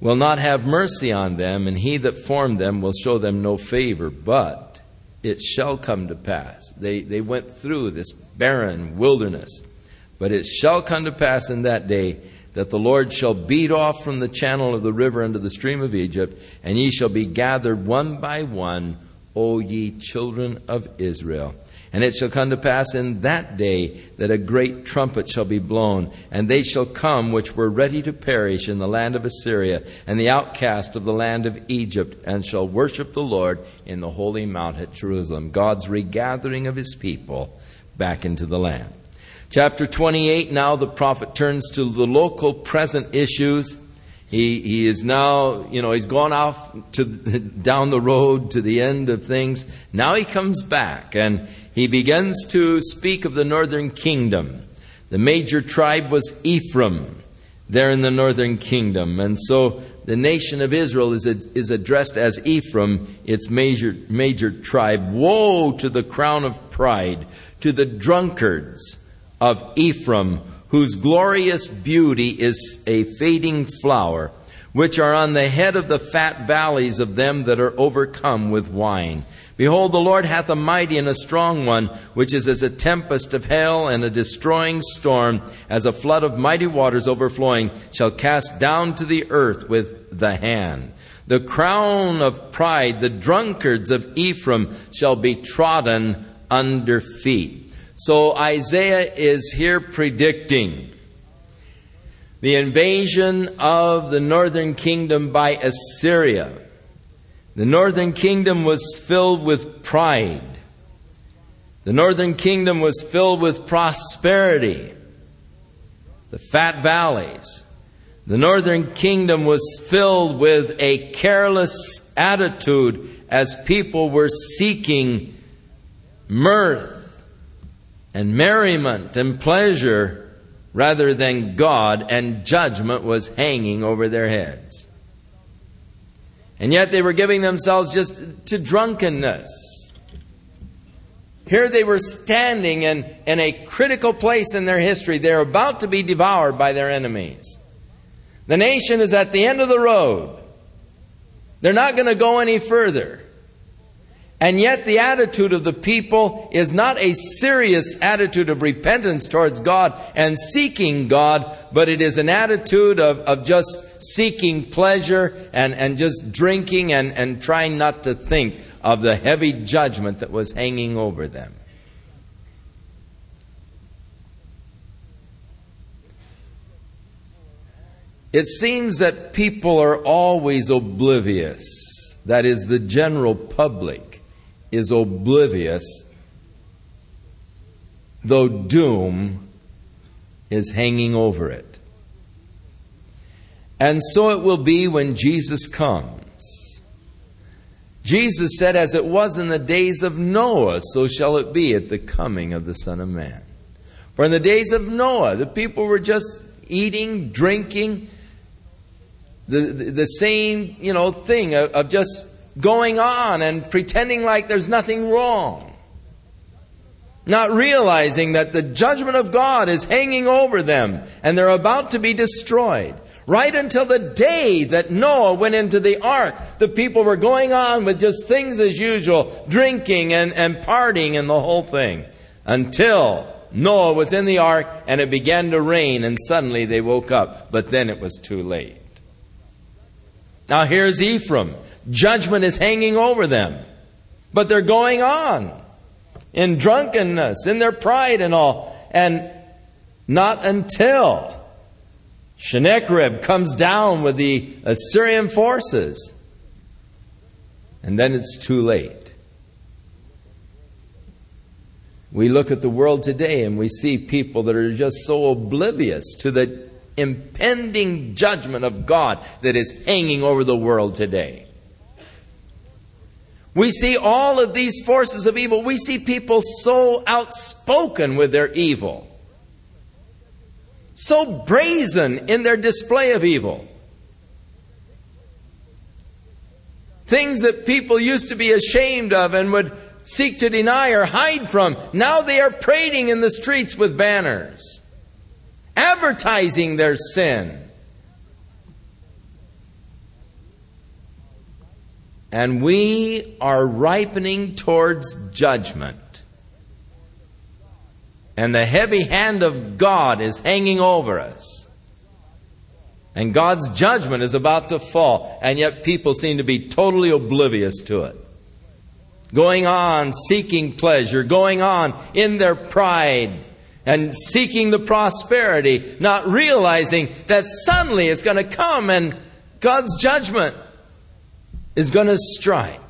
will not have mercy on them, and he that formed them will show them no favor. But it shall come to pass. They, they went through this barren wilderness. But it shall come to pass in that day that the Lord shall beat off from the channel of the river unto the stream of Egypt, and ye shall be gathered one by one, O ye children of Israel. And it shall come to pass in that day that a great trumpet shall be blown, and they shall come which were ready to perish in the land of Assyria, and the outcast of the land of Egypt, and shall worship the Lord in the holy mount at Jerusalem. God's regathering of his people back into the land. Chapter 28, now the prophet turns to the local present issues he, he is now, you know, he's gone off to, down the road to the end of things. Now he comes back and he begins to speak of the northern kingdom. The major tribe was Ephraim there in the northern kingdom. And so the nation of Israel is, is addressed as Ephraim, its major, major tribe. Woe to the crown of pride, to the drunkards of Ephraim whose glorious beauty is a fading flower, which are on the head of the fat valleys of them that are overcome with wine. Behold, the Lord hath a mighty and a strong one, which is as a tempest of hail and a destroying storm, as a flood of mighty waters overflowing, shall cast down to the earth with the hand. The crown of pride, the drunkards of Ephraim, shall be trodden under feet. So Isaiah is here predicting the invasion of the northern kingdom by Assyria. The northern kingdom was filled with pride. The northern kingdom was filled with prosperity. The fat valleys. The northern kingdom was filled with a careless attitude as people were seeking mirth and merriment and pleasure rather than God, and judgment was hanging over their heads. And yet they were giving themselves just to drunkenness. Here they were standing in, in a critical place in their history. They're about to be devoured by their enemies. The nation is at the end of the road. They're not going to go any further. And yet, the attitude of the people is not a serious attitude of repentance towards God and seeking God, but it is an attitude of, of just seeking pleasure and, and just drinking and, and trying not to think of the heavy judgment that was hanging over them. It seems that people are always oblivious, that is, the general public is oblivious, though doom is hanging over it. And so it will be when Jesus comes. Jesus said, As it was in the days of Noah, so shall it be at the coming of the Son of Man. For in the days of Noah, the people were just eating, drinking, the, the, the same, you know, thing of, of just going on and pretending like there's nothing wrong. Not realizing that the judgment of God is hanging over them and they're about to be destroyed. Right until the day that Noah went into the ark, the people were going on with just things as usual, drinking and, and partying and the whole thing. Until Noah was in the ark and it began to rain and suddenly they woke up. But then it was too late. Now here's Ephraim. Judgment is hanging over them. But they're going on in drunkenness, in their pride and all. And not until Sennacherib comes down with the Assyrian forces. And then it's too late. We look at the world today and we see people that are just so oblivious to the impending judgment of God that is hanging over the world today. We see all of these forces of evil. We see people so outspoken with their evil, so brazen in their display of evil. Things that people used to be ashamed of and would seek to deny or hide from, now they are parading in the streets with banners, advertising their sin. And we are ripening towards judgment. And the heavy hand of God is hanging over us. And God's judgment is about to fall. And yet people seem to be totally oblivious to it. Going on seeking pleasure, going on in their pride and seeking the prosperity, not realizing that suddenly it's going to come and God's judgment is going to strike.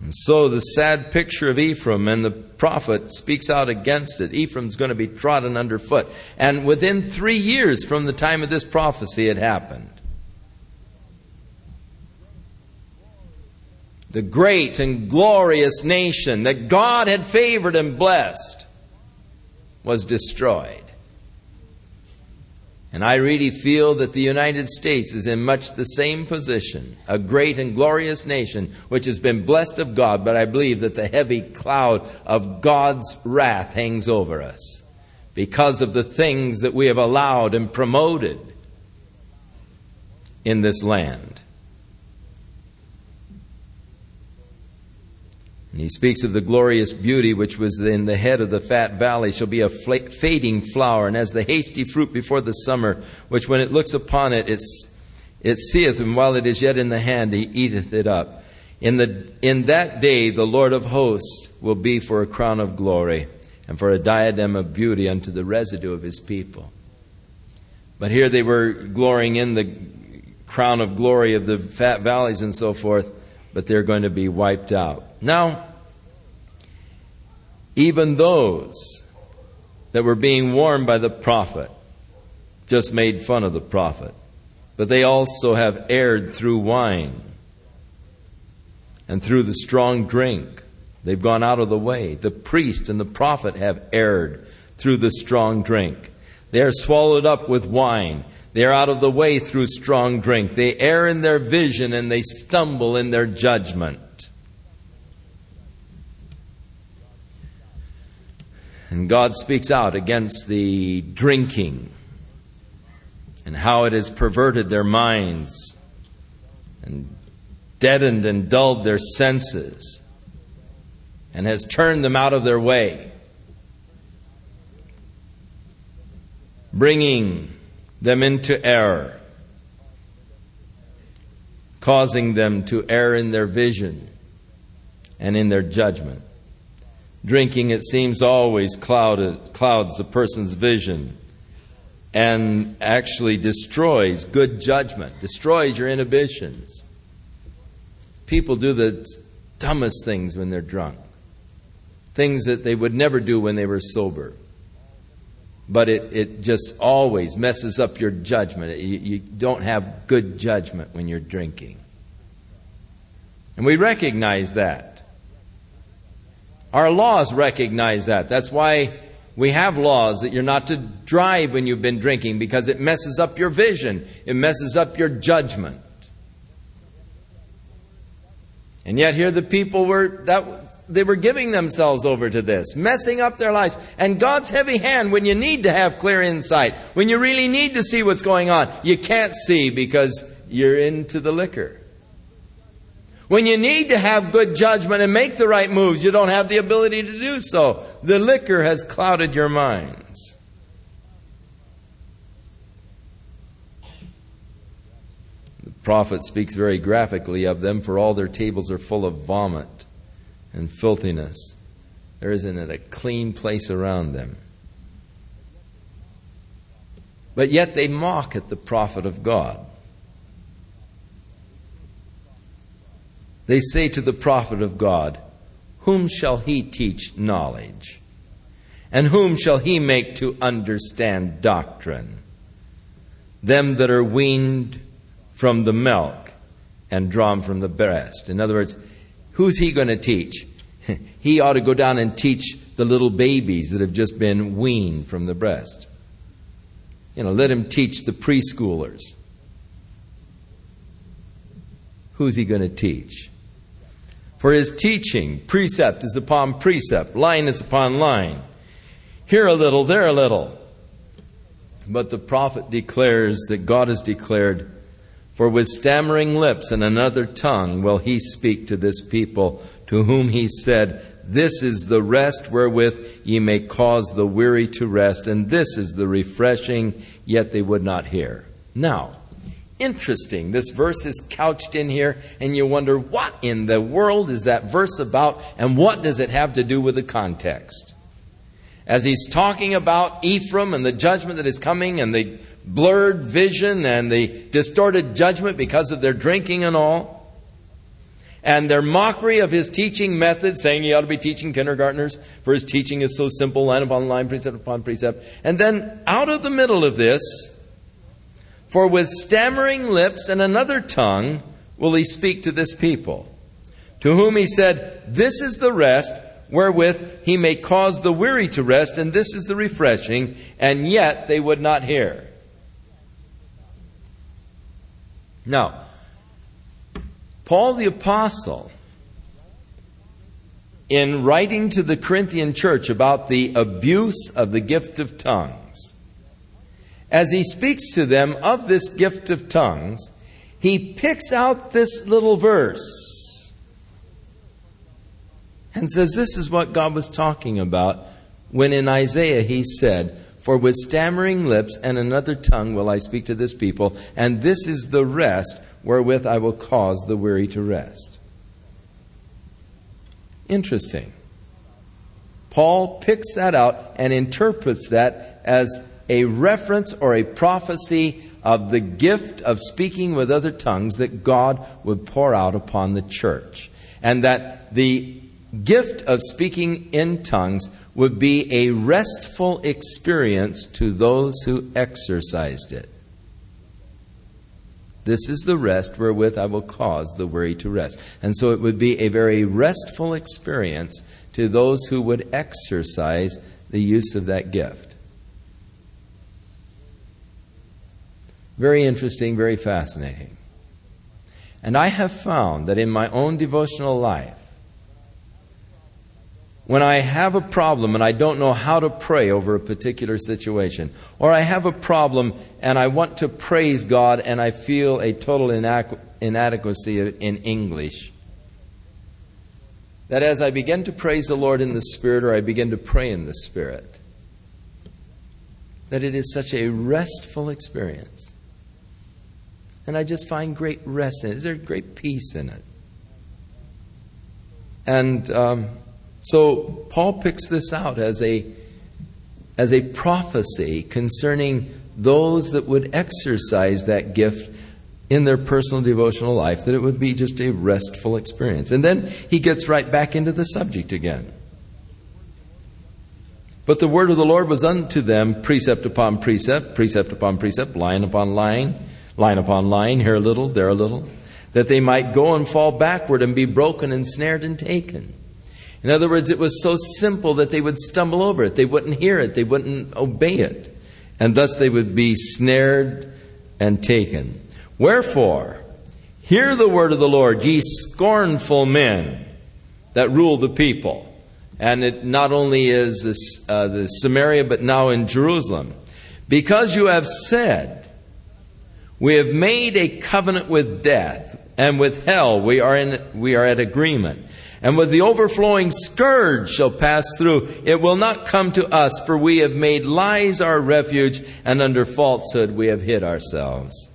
And so the sad picture of Ephraim and the prophet speaks out against it. Ephraim's going to be trodden underfoot. And within three years from the time of this prophecy, it happened. The great and glorious nation that God had favored and blessed was destroyed. And I really feel that the United States is in much the same position, a great and glorious nation which has been blessed of God, but I believe that the heavy cloud of God's wrath hangs over us because of the things that we have allowed and promoted in this land. And he speaks of the glorious beauty which was in the head of the fat valley shall be a fading flower, and as the hasty fruit before the summer, which when it looks upon it, it seeth, and while it is yet in the hand, he eateth it up. In, the, in that day, the Lord of hosts will be for a crown of glory and for a diadem of beauty unto the residue of his people. But here they were glorying in the crown of glory of the fat valleys and so forth, but they're going to be wiped out. Now, even those that were being warned by the prophet just made fun of the prophet. But they also have erred through wine and through the strong drink. They've gone out of the way. The priest and the prophet have erred through the strong drink. They are swallowed up with wine. They are out of the way through strong drink. They err in their vision and they stumble in their judgment. And God speaks out against the drinking and how it has perverted their minds and deadened and dulled their senses and has turned them out of their way, bringing them into error, causing them to err in their vision and in their judgment. Drinking, it seems, always clouded, clouds a person's vision and actually destroys good judgment, destroys your inhibitions. People do the dumbest things when they're drunk, things that they would never do when they were sober. But it, it just always messes up your judgment. You, you don't have good judgment when you're drinking. And we recognize that. Our laws recognize that. That's why we have laws that you're not to drive when you've been drinking because it messes up your vision, it messes up your judgment. And yet here the people were that they were giving themselves over to this, messing up their lives. And God's heavy hand when you need to have clear insight, when you really need to see what's going on, you can't see because you're into the liquor. When you need to have good judgment and make the right moves, you don't have the ability to do so. The liquor has clouded your minds. The prophet speaks very graphically of them, for all their tables are full of vomit and filthiness. There isn't a clean place around them. But yet they mock at the prophet of God. They say to the prophet of God, Whom shall he teach knowledge? And whom shall he make to understand doctrine? Them that are weaned from the milk and drawn from the breast. In other words, who's he going to teach? he ought to go down and teach the little babies that have just been weaned from the breast. You know, let him teach the preschoolers. Who's he going to teach? For his teaching, precept is upon precept, line is upon line. Here a little, there a little. But the prophet declares that God has declared, For with stammering lips and another tongue will he speak to this people, to whom he said, This is the rest wherewith ye may cause the weary to rest, and this is the refreshing, yet they would not hear. Now, interesting. This verse is couched in here, and you wonder, what in the world is that verse about, and what does it have to do with the context? As he's talking about Ephraim and the judgment that is coming, and the blurred vision and the distorted judgment because of their drinking and all, and their mockery of his teaching method, saying he ought to be teaching kindergartners, for his teaching is so simple, line upon line, precept upon precept. And then out of the middle of this, for with stammering lips and another tongue will he speak to this people, to whom he said, This is the rest wherewith he may cause the weary to rest, and this is the refreshing, and yet they would not hear. Now, Paul the Apostle, in writing to the Corinthian church about the abuse of the gift of tongues, as he speaks to them of this gift of tongues, he picks out this little verse and says, This is what God was talking about when in Isaiah he said, For with stammering lips and another tongue will I speak to this people, and this is the rest wherewith I will cause the weary to rest. Interesting. Paul picks that out and interprets that as a reference or a prophecy of the gift of speaking with other tongues that God would pour out upon the church. And that the gift of speaking in tongues would be a restful experience to those who exercised it. This is the rest wherewith I will cause the weary to rest. And so it would be a very restful experience to those who would exercise the use of that gift. Very interesting, very fascinating. And I have found that in my own devotional life, when I have a problem and I don't know how to pray over a particular situation, or I have a problem and I want to praise God and I feel a total inadequacy in English, that as I begin to praise the Lord in the Spirit or I begin to pray in the Spirit, that it is such a restful experience and I just find great rest in it. There's great peace in it. And um, so Paul picks this out as a as a prophecy concerning those that would exercise that gift in their personal devotional life, that it would be just a restful experience. And then he gets right back into the subject again. But the word of the Lord was unto them precept upon precept, precept upon precept, line upon line line upon line, here a little, there a little, that they might go and fall backward and be broken and snared and taken. In other words, it was so simple that they would stumble over it. They wouldn't hear it. They wouldn't obey it. And thus they would be snared and taken. Wherefore, hear the word of the Lord, ye scornful men that rule the people. And it not only is uh, the Samaria, but now in Jerusalem. Because you have said, we have made a covenant with death, and with hell we are, in, we are at agreement. And with the overflowing scourge shall pass through. It will not come to us, for we have made lies our refuge, and under falsehood we have hid ourselves.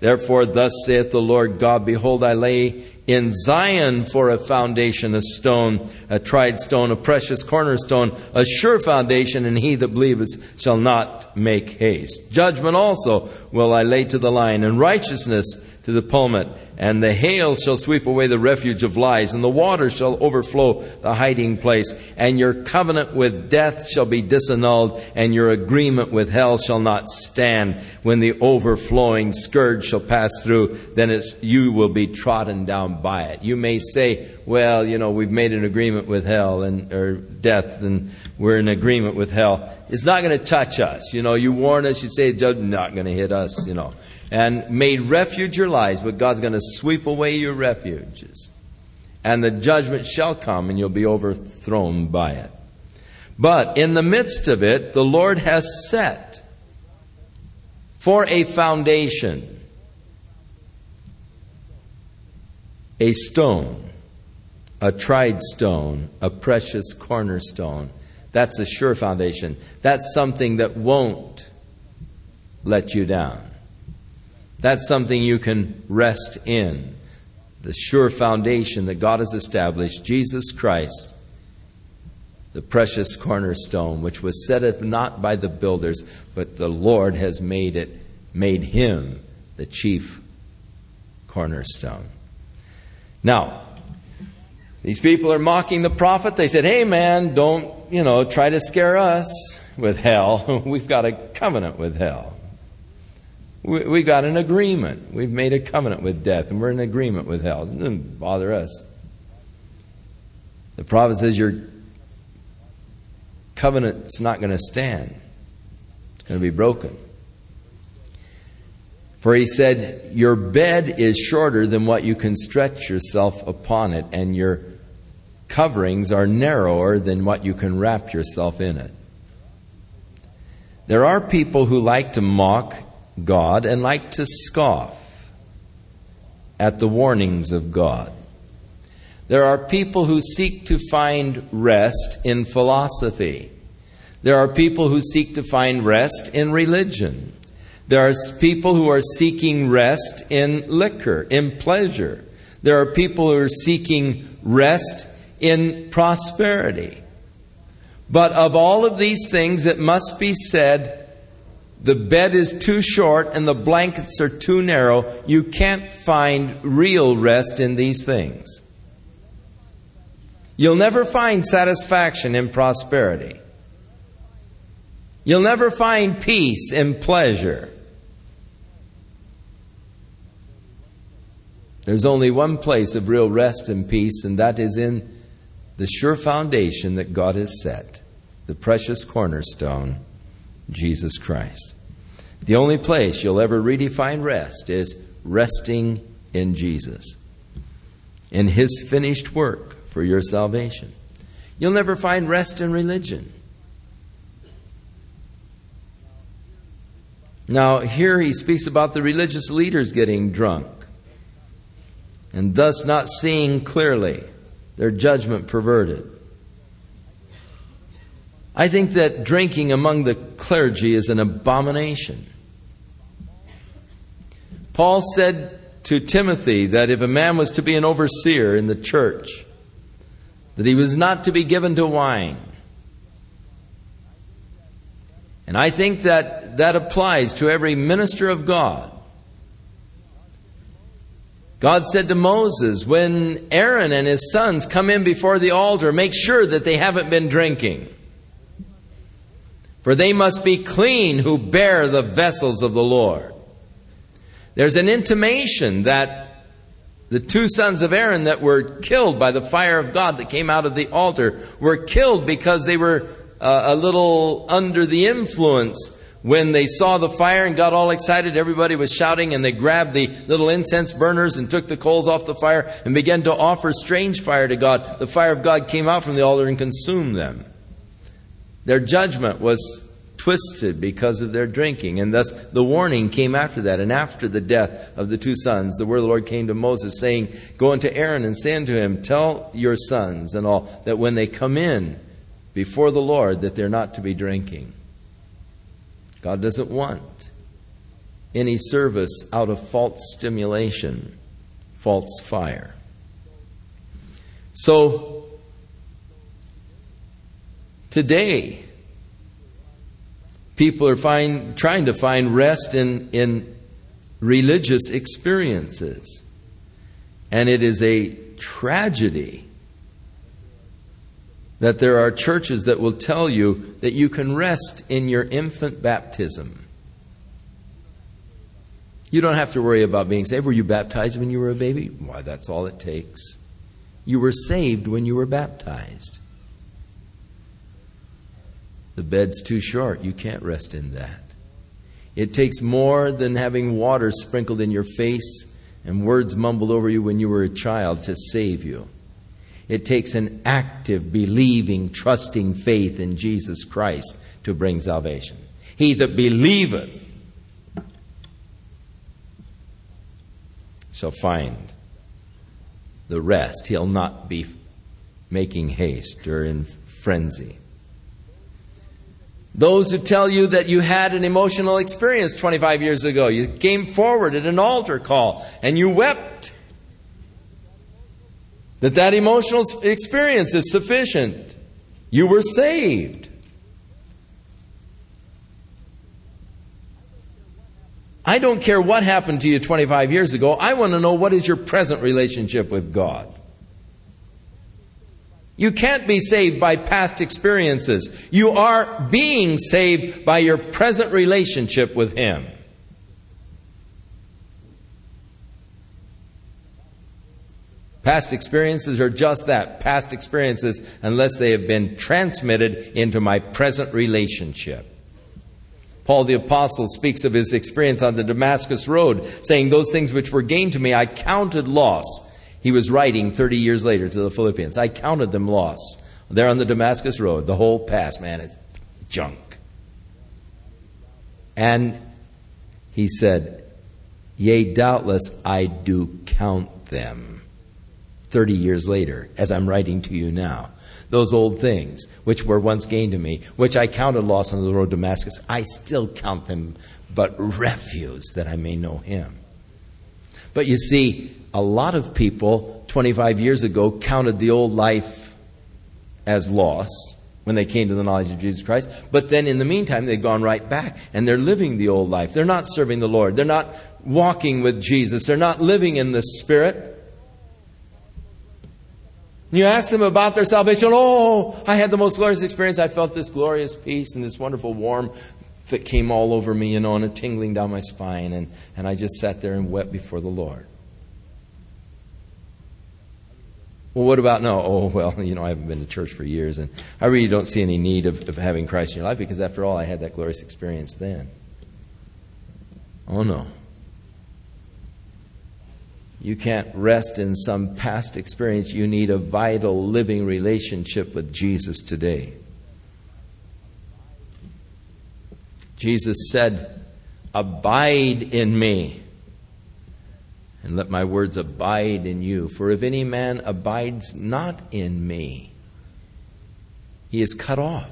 Therefore, thus saith the Lord God Behold, I lay in Zion for a foundation, a stone, a tried stone, a precious cornerstone, a sure foundation, and he that believeth shall not make haste. Judgment also will I lay to the line, and righteousness to the pulpit, and the hail shall sweep away the refuge of lies, and the water shall overflow the hiding place, and your covenant with death shall be disannulled, and your agreement with hell shall not stand. When the overflowing scourge shall pass through, then you will be trodden down by it. You may say, well, you know, we've made an agreement with hell and or death, and we're in agreement with hell. It's not going to touch us. You know, you warn us, you say, it's not going to hit us, you know and made refuge your lives, but God's going to sweep away your refuges. And the judgment shall come, and you'll be overthrown by it. But in the midst of it, the Lord has set for a foundation a stone, a tried stone, a precious cornerstone. That's a sure foundation. That's something that won't let you down. That's something you can rest in. The sure foundation that God has established, Jesus Christ, the precious cornerstone, which was set up not by the builders, but the Lord has made it, made him the chief cornerstone. Now, these people are mocking the prophet. They said, Hey man, don't, you know, try to scare us with hell. We've got a covenant with hell. We, we got an agreement. We've made a covenant with death, and we're in agreement with hell. It doesn't bother us. The prophet says your covenant's not going to stand, it's going to be broken. For he said, Your bed is shorter than what you can stretch yourself upon it, and your coverings are narrower than what you can wrap yourself in it. There are people who like to mock God and like to scoff at the warnings of God. There are people who seek to find rest in philosophy. There are people who seek to find rest in religion. There are people who are seeking rest in liquor, in pleasure. There are people who are seeking rest in prosperity. But of all of these things, it must be said the bed is too short and the blankets are too narrow, you can't find real rest in these things. You'll never find satisfaction in prosperity. You'll never find peace in pleasure. There's only one place of real rest and peace, and that is in the sure foundation that God has set, the precious cornerstone, Jesus Christ. The only place you'll ever redefine rest is resting in Jesus, in His finished work for your salvation. You'll never find rest in religion. Now, here he speaks about the religious leaders getting drunk and thus not seeing clearly, their judgment perverted. I think that drinking among the clergy is an abomination. Paul said to Timothy that if a man was to be an overseer in the church, that he was not to be given to wine. And I think that that applies to every minister of God. God said to Moses, when Aaron and his sons come in before the altar, make sure that they haven't been drinking. For they must be clean who bear the vessels of the Lord. There's an intimation that the two sons of Aaron that were killed by the fire of God that came out of the altar were killed because they were uh, a little under the influence when they saw the fire and got all excited, everybody was shouting, and they grabbed the little incense burners and took the coals off the fire and began to offer strange fire to God. The fire of God came out from the altar and consumed them. Their judgment was twisted because of their drinking. And thus the warning came after that. And after the death of the two sons, the word of the Lord came to Moses, saying, Go unto Aaron and say unto him, Tell your sons and all that when they come in before the Lord, that they're not to be drinking. God doesn't want any service out of false stimulation, false fire. So, today, People are find, trying to find rest in, in religious experiences. And it is a tragedy that there are churches that will tell you that you can rest in your infant baptism. You don't have to worry about being saved. Were you baptized when you were a baby? Why, that's all it takes. You were saved when you were baptized. The bed's too short. You can't rest in that. It takes more than having water sprinkled in your face and words mumbled over you when you were a child to save you. It takes an active, believing, trusting faith in Jesus Christ to bring salvation. He that believeth shall find the rest. He'll not be making haste or in frenzy. Those who tell you that you had an emotional experience 25 years ago, you came forward at an altar call and you wept. That that emotional experience is sufficient. You were saved. I don't care what happened to you 25 years ago. I want to know what is your present relationship with God. You can't be saved by past experiences. You are being saved by your present relationship with Him. Past experiences are just that past experiences, unless they have been transmitted into my present relationship. Paul the Apostle speaks of his experience on the Damascus Road, saying, Those things which were gained to me I counted loss he was writing 30 years later to the Philippians. I counted them loss. There on the Damascus Road, the whole past, man, is junk. And he said, Yea, doubtless I do count them. 30 years later, as I'm writing to you now. Those old things, which were once gained to me, which I counted loss on the road to Damascus, I still count them but refuse that I may know him. But you see, a lot of people 25 years ago counted the old life as loss when they came to the knowledge of Jesus Christ. But then in the meantime, they've gone right back and they're living the old life. They're not serving the Lord. They're not walking with Jesus. They're not living in the Spirit. You ask them about their salvation. Oh, I had the most glorious experience. I felt this glorious peace and this wonderful warmth that came all over me, you know, and a tingling down my spine. And, and I just sat there and wept before the Lord. Well, what about no? Oh, well, you know, I haven't been to church for years, and I really don't see any need of, of having Christ in your life because, after all, I had that glorious experience then. Oh, no. You can't rest in some past experience. You need a vital, living relationship with Jesus today. Jesus said, Abide in me and let my words abide in you. For if any man abides not in me, he is cut off,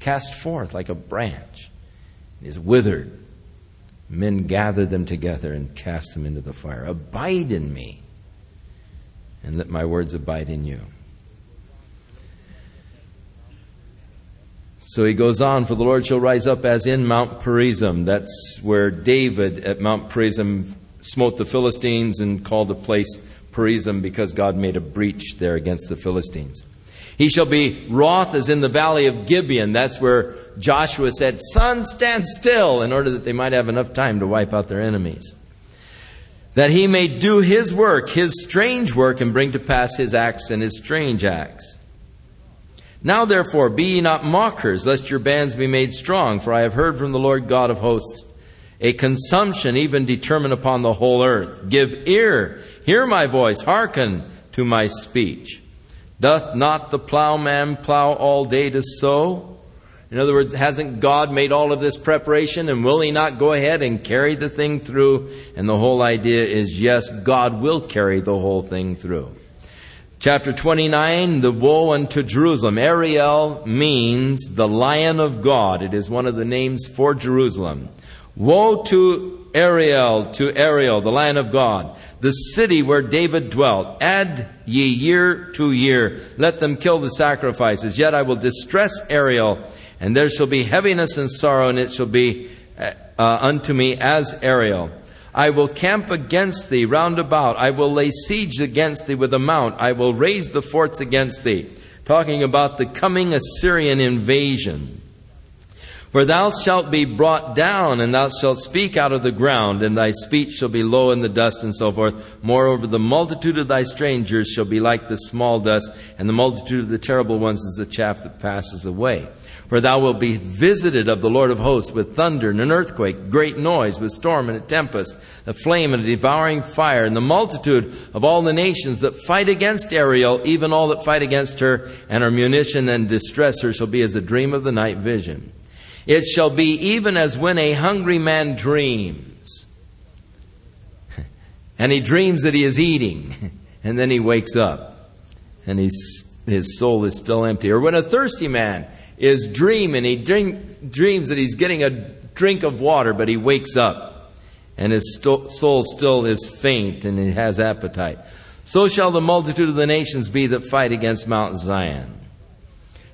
cast forth like a branch, and is withered. Men gather them together and cast them into the fire. Abide in me, and let my words abide in you. So he goes on, for the Lord shall rise up as in Mount Perazim. That's where David at Mount Perazim smote the Philistines and called the place Perazim because God made a breach there against the Philistines. He shall be wroth as in the valley of Gibeon. That's where Joshua said, Sun, stand still, in order that they might have enough time to wipe out their enemies. That he may do his work, his strange work, and bring to pass his acts and his strange acts. Now therefore, be ye not mockers, lest your bands be made strong, for I have heard from the Lord God of hosts a consumption even determined upon the whole earth. Give ear, hear my voice, hearken to my speech. Doth not the plowman plow all day to sow? In other words, hasn't God made all of this preparation and will he not go ahead and carry the thing through? And the whole idea is yes, God will carry the whole thing through. Chapter 29, the woe unto Jerusalem. Ariel means the lion of God. It is one of the names for Jerusalem. Woe to Ariel, to Ariel, the Lion of God, the city where David dwelt. Add ye year to year. Let them kill the sacrifices. Yet I will distress Ariel, and there shall be heaviness and sorrow, and it shall be uh, unto me as Ariel. I will camp against thee round about. I will lay siege against thee with a mount. I will raise the forts against thee. Talking about the coming Assyrian invasion. For thou shalt be brought down, and thou shalt speak out of the ground, and thy speech shall be low in the dust, and so forth. Moreover, the multitude of thy strangers shall be like the small dust, and the multitude of the terrible ones is the chaff that passes away. For thou wilt be visited of the Lord of hosts with thunder and an earthquake, great noise, with storm and a tempest, a flame and a devouring fire, and the multitude of all the nations that fight against Ariel, even all that fight against her, and her munition and distress her, shall be as a dream of the night vision. It shall be even as when a hungry man dreams. And he dreams that he is eating, and then he wakes up, and his, his soul is still empty. Or when a thirsty man is dreaming. He drink, dreams that he's getting a drink of water, but he wakes up and his soul still is faint and he has appetite. So shall the multitude of the nations be that fight against Mount Zion.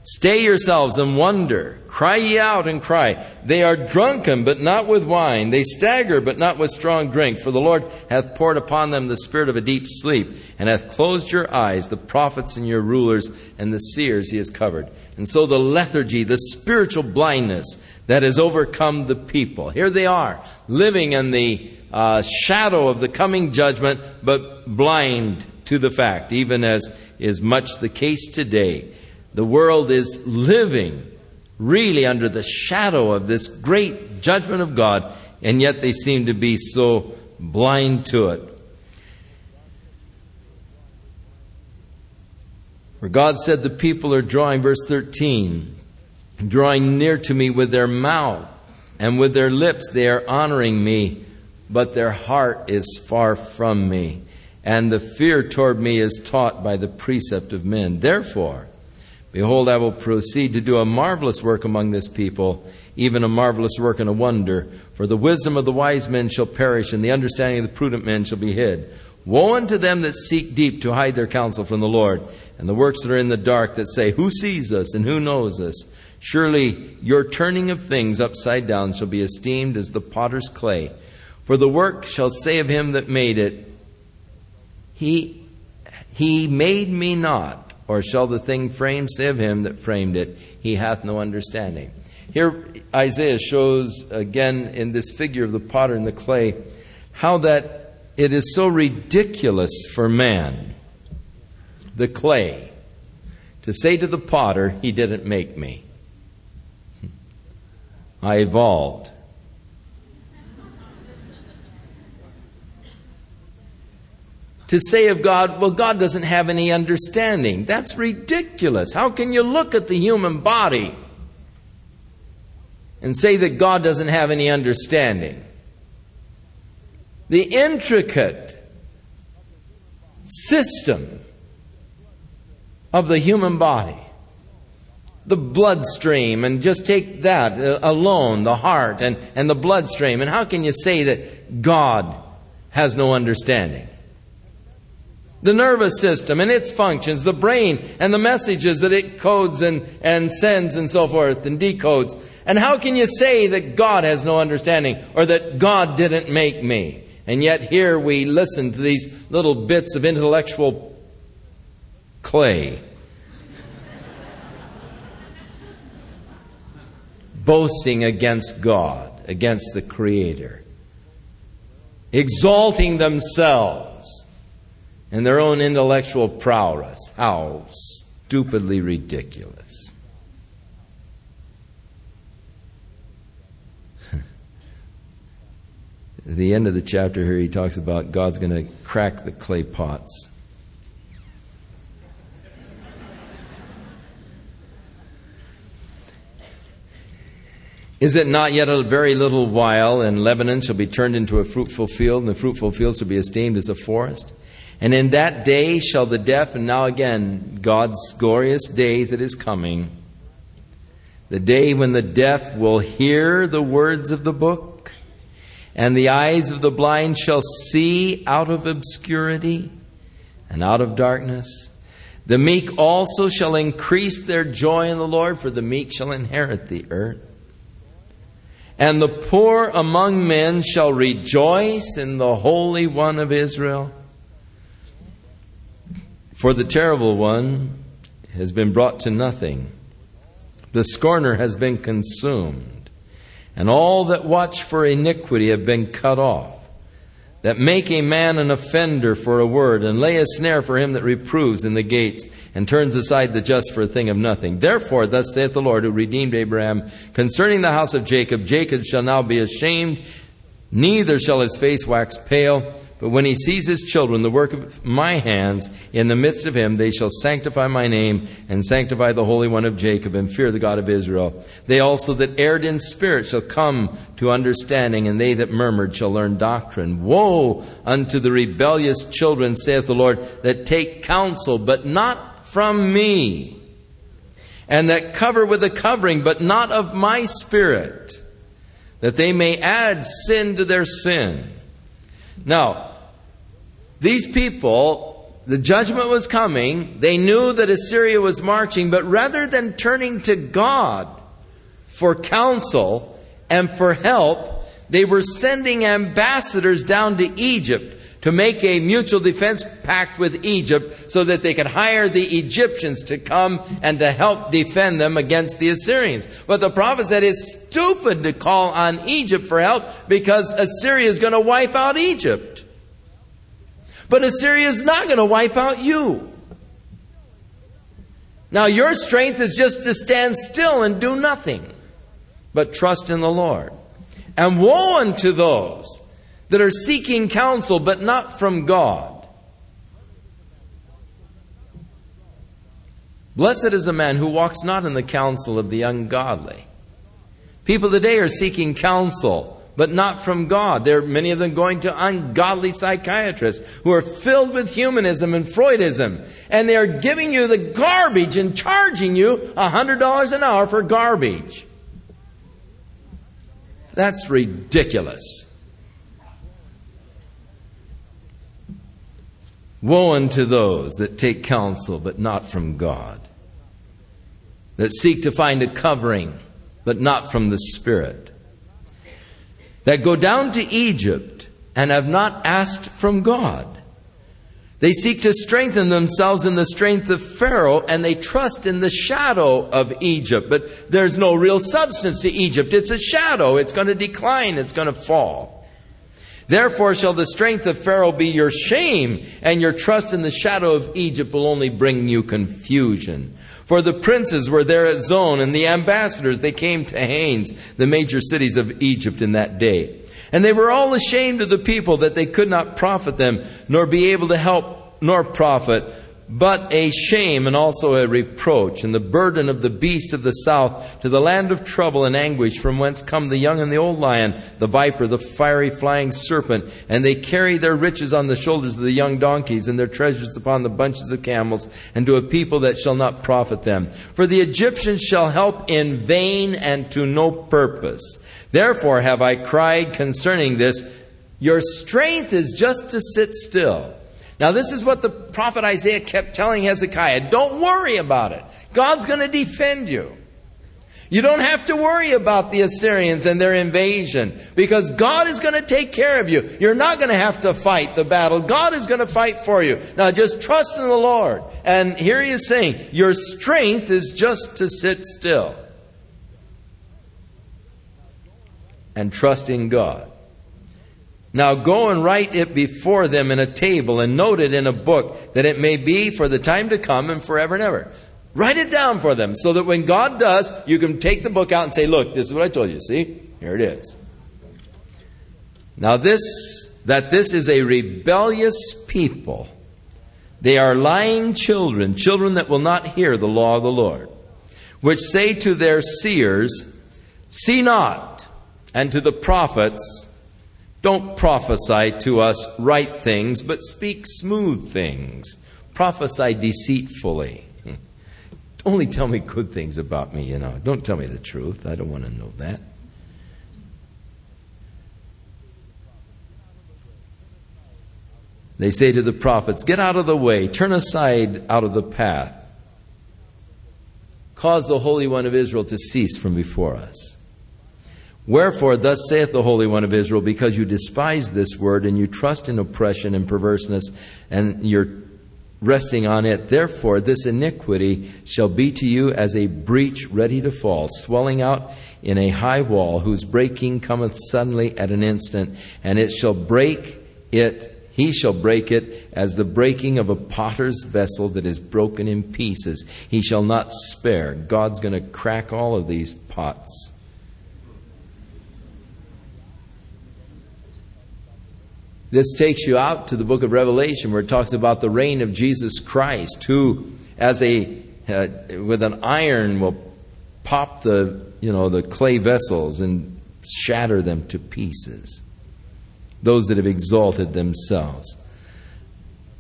Stay yourselves and wonder. Cry ye out and cry. They are drunken, but not with wine. They stagger, but not with strong drink. For the Lord hath poured upon them the spirit of a deep sleep, and hath closed your eyes, the prophets and your rulers, and the seers he has covered. And so the lethargy, the spiritual blindness that has overcome the people. Here they are, living in the uh, shadow of the coming judgment, but blind to the fact, even as is much the case today. The world is living really under the shadow of this great judgment of God, and yet they seem to be so blind to it. For God said, The people are drawing, verse 13, drawing near to me with their mouth, and with their lips they are honoring me, but their heart is far from me, and the fear toward me is taught by the precept of men. Therefore, Behold, I will proceed to do a marvelous work among this people, even a marvelous work and a wonder. For the wisdom of the wise men shall perish, and the understanding of the prudent men shall be hid. Woe unto them that seek deep to hide their counsel from the Lord, and the works that are in the dark that say, Who sees us and who knows us? Surely your turning of things upside down shall be esteemed as the potter's clay. For the work shall say of him that made it, He, he made me not or shall the thing framed say of him that framed it, He hath no understanding? Here, Isaiah shows again in this figure of the potter and the clay how that it is so ridiculous for man, the clay, to say to the potter, He didn't make me. I evolved. to say of God, well, God doesn't have any understanding. That's ridiculous. How can you look at the human body and say that God doesn't have any understanding? The intricate system of the human body, the bloodstream, and just take that uh, alone, the heart and, and the bloodstream, and how can you say that God has no understanding? the nervous system and its functions, the brain and the messages that it codes and, and sends and so forth and decodes. And how can you say that God has no understanding or that God didn't make me? And yet here we listen to these little bits of intellectual clay. boasting against God, against the Creator, exalting themselves and their own intellectual prowess. How stupidly ridiculous. At the end of the chapter here, he talks about God's going to crack the clay pots. Is it not yet a very little while, and Lebanon shall be turned into a fruitful field, and the fruitful field shall be esteemed as a forest? And in that day shall the deaf, and now again, God's glorious day that is coming, the day when the deaf will hear the words of the book, and the eyes of the blind shall see out of obscurity and out of darkness. The meek also shall increase their joy in the Lord, for the meek shall inherit the earth. And the poor among men shall rejoice in the Holy One of Israel. For the terrible one has been brought to nothing, the scorner has been consumed, and all that watch for iniquity have been cut off that make a man an offender for a word, and lay a snare for him that reproves in the gates, and turns aside the just for a thing of nothing. Therefore, thus saith the Lord, who redeemed Abraham, concerning the house of Jacob, Jacob shall now be ashamed, neither shall his face wax pale. But when he sees his children, the work of my hands, in the midst of him, they shall sanctify my name, and sanctify the Holy One of Jacob, and fear the God of Israel. They also that erred in spirit shall come to understanding, and they that murmured shall learn doctrine. Woe unto the rebellious children, saith the Lord, that take counsel, but not from me, and that cover with a covering, but not of my spirit, that they may add sin to their sin. Now, these people, the judgment was coming. They knew that Assyria was marching, but rather than turning to God for counsel and for help, they were sending ambassadors down to Egypt to make a mutual defense pact with Egypt so that they could hire the Egyptians to come and to help defend them against the Assyrians. But the prophet said it's stupid to call on Egypt for help because Assyria is going to wipe out Egypt. But Assyria is not going to wipe out you. Now, your strength is just to stand still and do nothing, but trust in the Lord. And woe unto those that are seeking counsel, but not from God. Blessed is a man who walks not in the counsel of the ungodly. People today are seeking counsel but not from God. There are many of them going to ungodly psychiatrists who are filled with humanism and Freudism. And they are giving you the garbage and charging you $100 an hour for garbage. That's ridiculous. Woe unto those that take counsel, but not from God, that seek to find a covering, but not from the Spirit that go down to Egypt and have not asked from God. They seek to strengthen themselves in the strength of Pharaoh and they trust in the shadow of Egypt. But there's no real substance to Egypt. It's a shadow. It's going to decline. It's going to fall. Therefore shall the strength of Pharaoh be your shame and your trust in the shadow of Egypt will only bring you confusion. For the princes were there at Zoan, and the ambassadors, they came to Hanes, the major cities of Egypt in that day. And they were all ashamed of the people that they could not profit them, nor be able to help, nor profit but a shame and also a reproach, and the burden of the beast of the south to the land of trouble and anguish, from whence come the young and the old lion, the viper, the fiery flying serpent, and they carry their riches on the shoulders of the young donkeys, and their treasures upon the bunches of camels, and to a people that shall not profit them. For the Egyptians shall help in vain and to no purpose. Therefore have I cried concerning this, Your strength is just to sit still now, this is what the prophet Isaiah kept telling Hezekiah don't worry about it. God's going to defend you. You don't have to worry about the Assyrians and their invasion because God is going to take care of you. You're not going to have to fight the battle. God is going to fight for you. Now just trust in the Lord. And here he is saying, your strength is just to sit still and trust in God. Now go and write it before them in a table and note it in a book that it may be for the time to come and forever and ever. Write it down for them so that when God does, you can take the book out and say, look, this is what I told you. See? Here it is. Now this, that this is a rebellious people. They are lying children, children that will not hear the law of the Lord, which say to their seers, See not, and to the prophets, don't prophesy to us right things, but speak smooth things. Prophesy deceitfully. Only tell me good things about me, you know. Don't tell me the truth. I don't want to know that. They say to the prophets, Get out of the way, turn aside out of the path. Cause the Holy One of Israel to cease from before us. Wherefore, thus saith the Holy One of Israel, because you despise this word, and you trust in oppression and perverseness, and you're resting on it, therefore this iniquity shall be to you as a breach ready to fall, swelling out in a high wall, whose breaking cometh suddenly at an instant, and it shall break it, he shall break it as the breaking of a potter's vessel that is broken in pieces. He shall not spare. God's going to crack all of these pots. This takes you out to the book of Revelation where it talks about the reign of Jesus Christ, who, as a uh, with an iron, will pop the you know the clay vessels and shatter them to pieces. Those that have exalted themselves.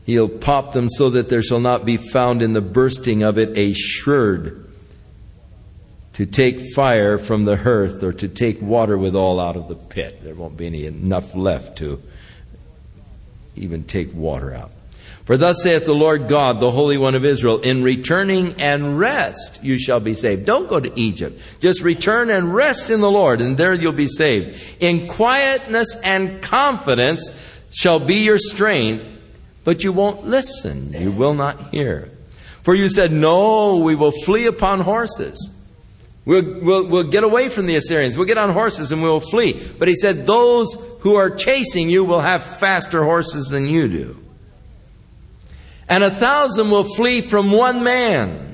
He'll pop them so that there shall not be found in the bursting of it a sherd to take fire from the hearth or to take water withal out of the pit. There won't be any enough left to even take water out. For thus saith the Lord God, the Holy One of Israel, in returning and rest you shall be saved. Don't go to Egypt. Just return and rest in the Lord, and there you'll be saved. In quietness and confidence shall be your strength, but you won't listen. You will not hear. For you said, No, we will flee upon horses. We'll, we'll, we'll get away from the Assyrians. We'll get on horses and we'll flee. But he said, Those who are chasing you will have faster horses than you do. And a thousand will flee from one man.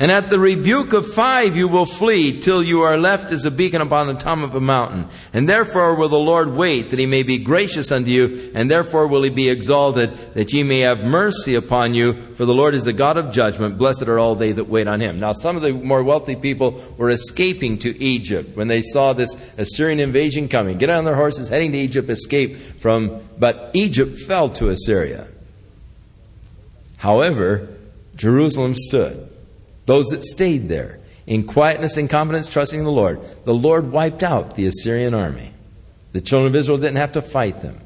And at the rebuke of five you will flee till you are left as a beacon upon the top of a mountain. And therefore will the Lord wait that he may be gracious unto you, and therefore will he be exalted that ye may have mercy upon you. For the Lord is a God of judgment. Blessed are all they that wait on him. Now some of the more wealthy people were escaping to Egypt when they saw this Assyrian invasion coming. Get on their horses, heading to Egypt, escape from, but Egypt fell to Assyria. However, Jerusalem stood those that stayed there in quietness and confidence, trusting the Lord. The Lord wiped out the Assyrian army. The children of Israel didn't have to fight them.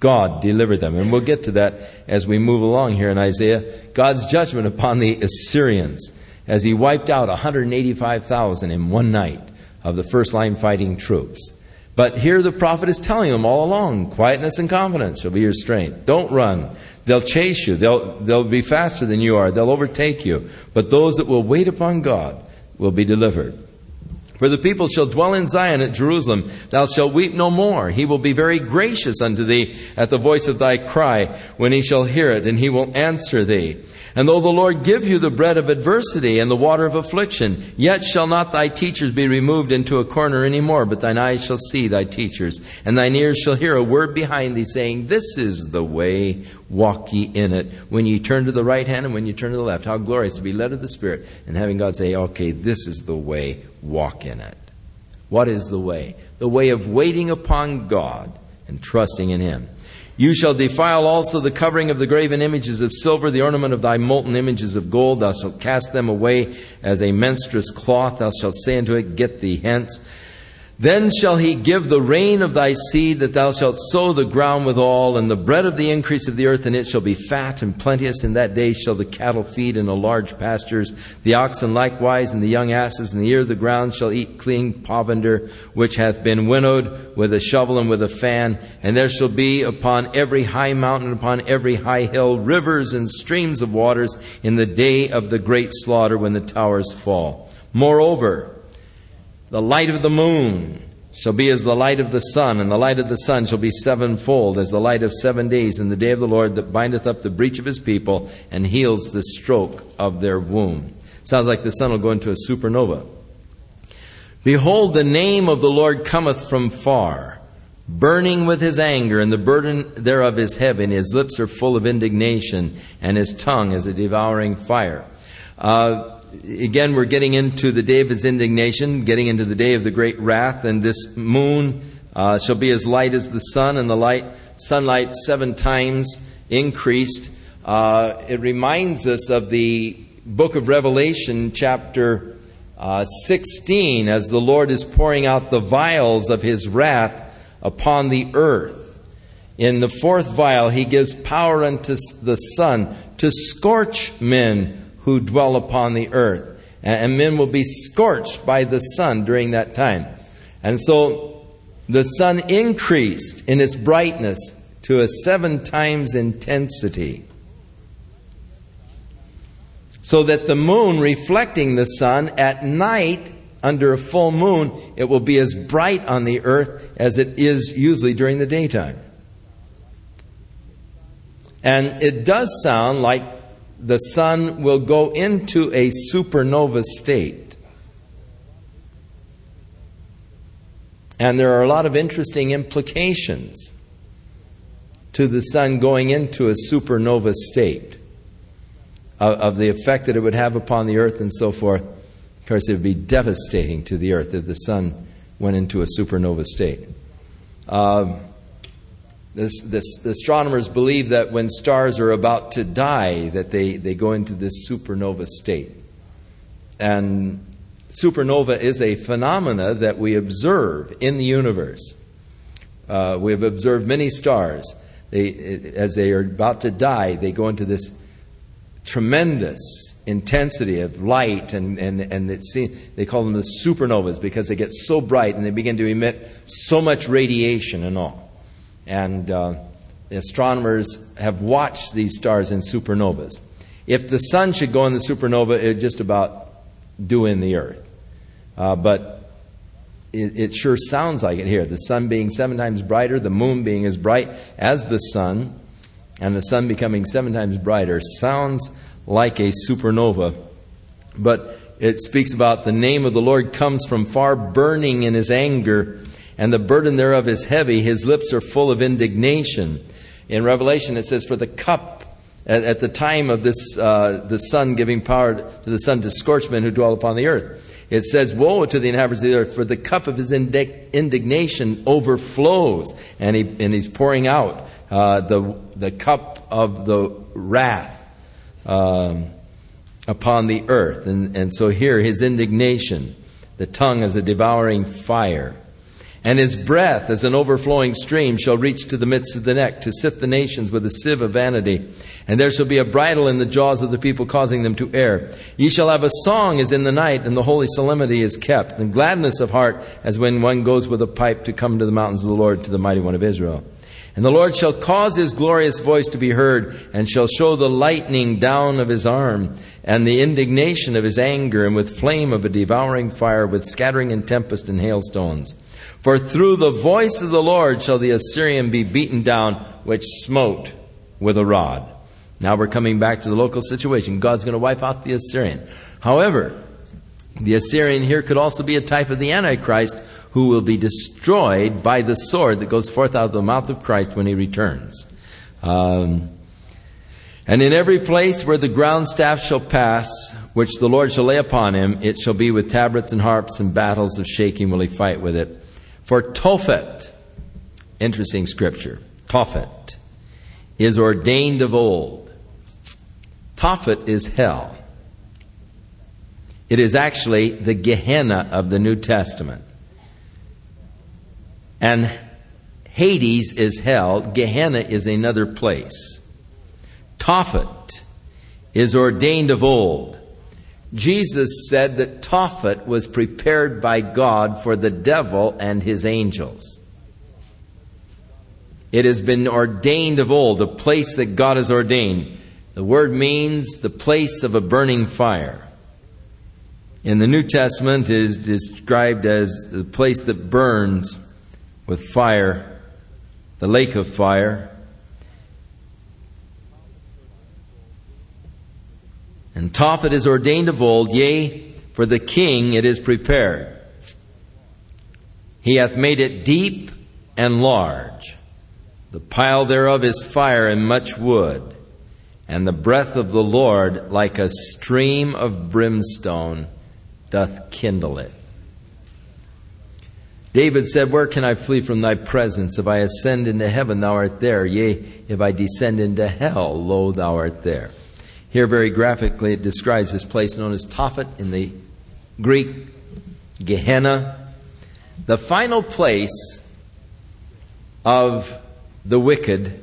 God delivered them. And we'll get to that as we move along here in Isaiah. God's judgment upon the Assyrians as he wiped out 185,000 in one night of the first line fighting troops. But here the prophet is telling them all along quietness and confidence shall be your strength. Don't run. They'll chase you. They'll, they'll be faster than you are. They'll overtake you. But those that will wait upon God will be delivered. For the people shall dwell in Zion at Jerusalem. Thou shalt weep no more. He will be very gracious unto thee at the voice of thy cry when he shall hear it, and he will answer thee. And though the Lord give you the bread of adversity and the water of affliction, yet shall not thy teachers be removed into a corner any more, but thine eyes shall see thy teachers, and thine ears shall hear a word behind thee saying, This is the way, walk ye in it. When ye turn to the right hand and when ye turn to the left. How glorious to be led of the Spirit and having God say, Okay, this is the way, walk in it. What is the way? The way of waiting upon God and trusting in Him. You shall defile also the covering of the graven images of silver, the ornament of thy molten images of gold. Thou shalt cast them away as a menstruous cloth. Thou shalt say unto it, Get thee hence. Then shall he give the rain of thy seed, that thou shalt sow the ground withal, and the bread of the increase of the earth, and it shall be fat and plenteous. In that day shall the cattle feed in the large pastures, the oxen likewise, and the young asses, and the ear of the ground shall eat clean provender, which hath been winnowed with a shovel and with a fan. And there shall be upon every high mountain, upon every high hill, rivers and streams of waters in the day of the great slaughter when the towers fall. Moreover, the light of the moon shall be as the light of the sun, and the light of the sun shall be sevenfold, as the light of seven days in the day of the Lord that bindeth up the breach of his people and heals the stroke of their womb. Sounds like the sun will go into a supernova. Behold, the name of the Lord cometh from far, burning with his anger, and the burden thereof is heavy, his lips are full of indignation, and his tongue is a devouring fire. Uh, again, we're getting into the day of his indignation, getting into the day of the great wrath, and this moon uh, shall be as light as the sun, and the light sunlight seven times increased. Uh, it reminds us of the book of Revelation, chapter uh, 16, as the Lord is pouring out the vials of his wrath upon the earth. In the fourth vial, he gives power unto the sun to scorch men who dwell upon the earth. And men will be scorched by the sun during that time. And so the sun increased in its brightness to a seven times intensity. So that the moon reflecting the sun at night under a full moon, it will be as bright on the earth as it is usually during the daytime. And it does sound like the sun will go into a supernova state. And there are a lot of interesting implications to the sun going into a supernova state of, of, the effect that it would have upon the earth and so forth. Of course, it would be devastating to the earth if the sun went into a supernova state. Uh, this, this, the astronomers believe that when stars are about to die, that they, they go into this supernova state. And supernova is a phenomena that we observe in the universe. Uh, we have observed many stars. They, as they are about to die, they go into this tremendous intensity of light, and, and, and they call them the supernovas because they get so bright and they begin to emit so much radiation and all. And uh, astronomers have watched these stars in supernovas. If the sun should go in the supernova, it would just about do in the earth. Uh, but it, it, sure sounds like it here. The sun being seven times brighter, the moon being as bright as the sun, and the sun becoming seven times brighter sounds like a supernova. But it speaks about the name of the Lord comes from far, burning in his anger and the burden thereof is heavy. His lips are full of indignation. In Revelation, it says, For the cup at, at the time of this, uh, the sun giving power to the sun to scorch men who dwell upon the earth. It says, Woe to the inhabitants of the earth, for the cup of his indignation overflows. And, he, and he's pouring out uh, the, the cup of the wrath um, upon the earth. And, and so here, his indignation, the tongue is a devouring fire. And his breath, as an overflowing stream, shall reach to the midst of the neck, to sift the nations with a sieve of vanity. And there shall be a bridle in the jaws of the people, causing them to err. Ye shall have a song as in the night, and the holy solemnity is kept, and gladness of heart as when one goes with a pipe to come to the mountains of the Lord, to the mighty one of Israel. And the Lord shall cause his glorious voice to be heard, and shall show the lightning down of his arm, and the indignation of his anger, and with flame of a devouring fire, with scattering and tempest and hailstones. For through the voice of the Lord shall the Assyrian be beaten down, which smote with a rod. Now we're coming back to the local situation. God's going to wipe out the Assyrian. However, the Assyrian here could also be a type of the Antichrist who will be destroyed by the sword that goes forth out of the mouth of Christ when he returns. Um, and in every place where the ground staff shall pass, which the Lord shall lay upon him, it shall be with tabrets and harps and battles of shaking will he fight with it. For Tophet, interesting scripture, Tophet is ordained of old. Tophet is hell. It is actually the Gehenna of the New Testament. And Hades is hell, Gehenna is another place. Tophet is ordained of old. Jesus said that Tophet was prepared by God for the devil and his angels. It has been ordained of old, a place that God has ordained. The word means the place of a burning fire. In the New Testament, it is described as the place that burns with fire, the lake of fire. And Tophet is ordained of old, yea, for the king it is prepared. He hath made it deep and large. The pile thereof is fire and much wood, and the breath of the Lord, like a stream of brimstone, doth kindle it. David said, Where can I flee from thy presence? If I ascend into heaven, thou art there. Yea, if I descend into hell, lo, thou art there. Here, very graphically, it describes this place known as Tophet in the Greek, Gehenna, the final place of the wicked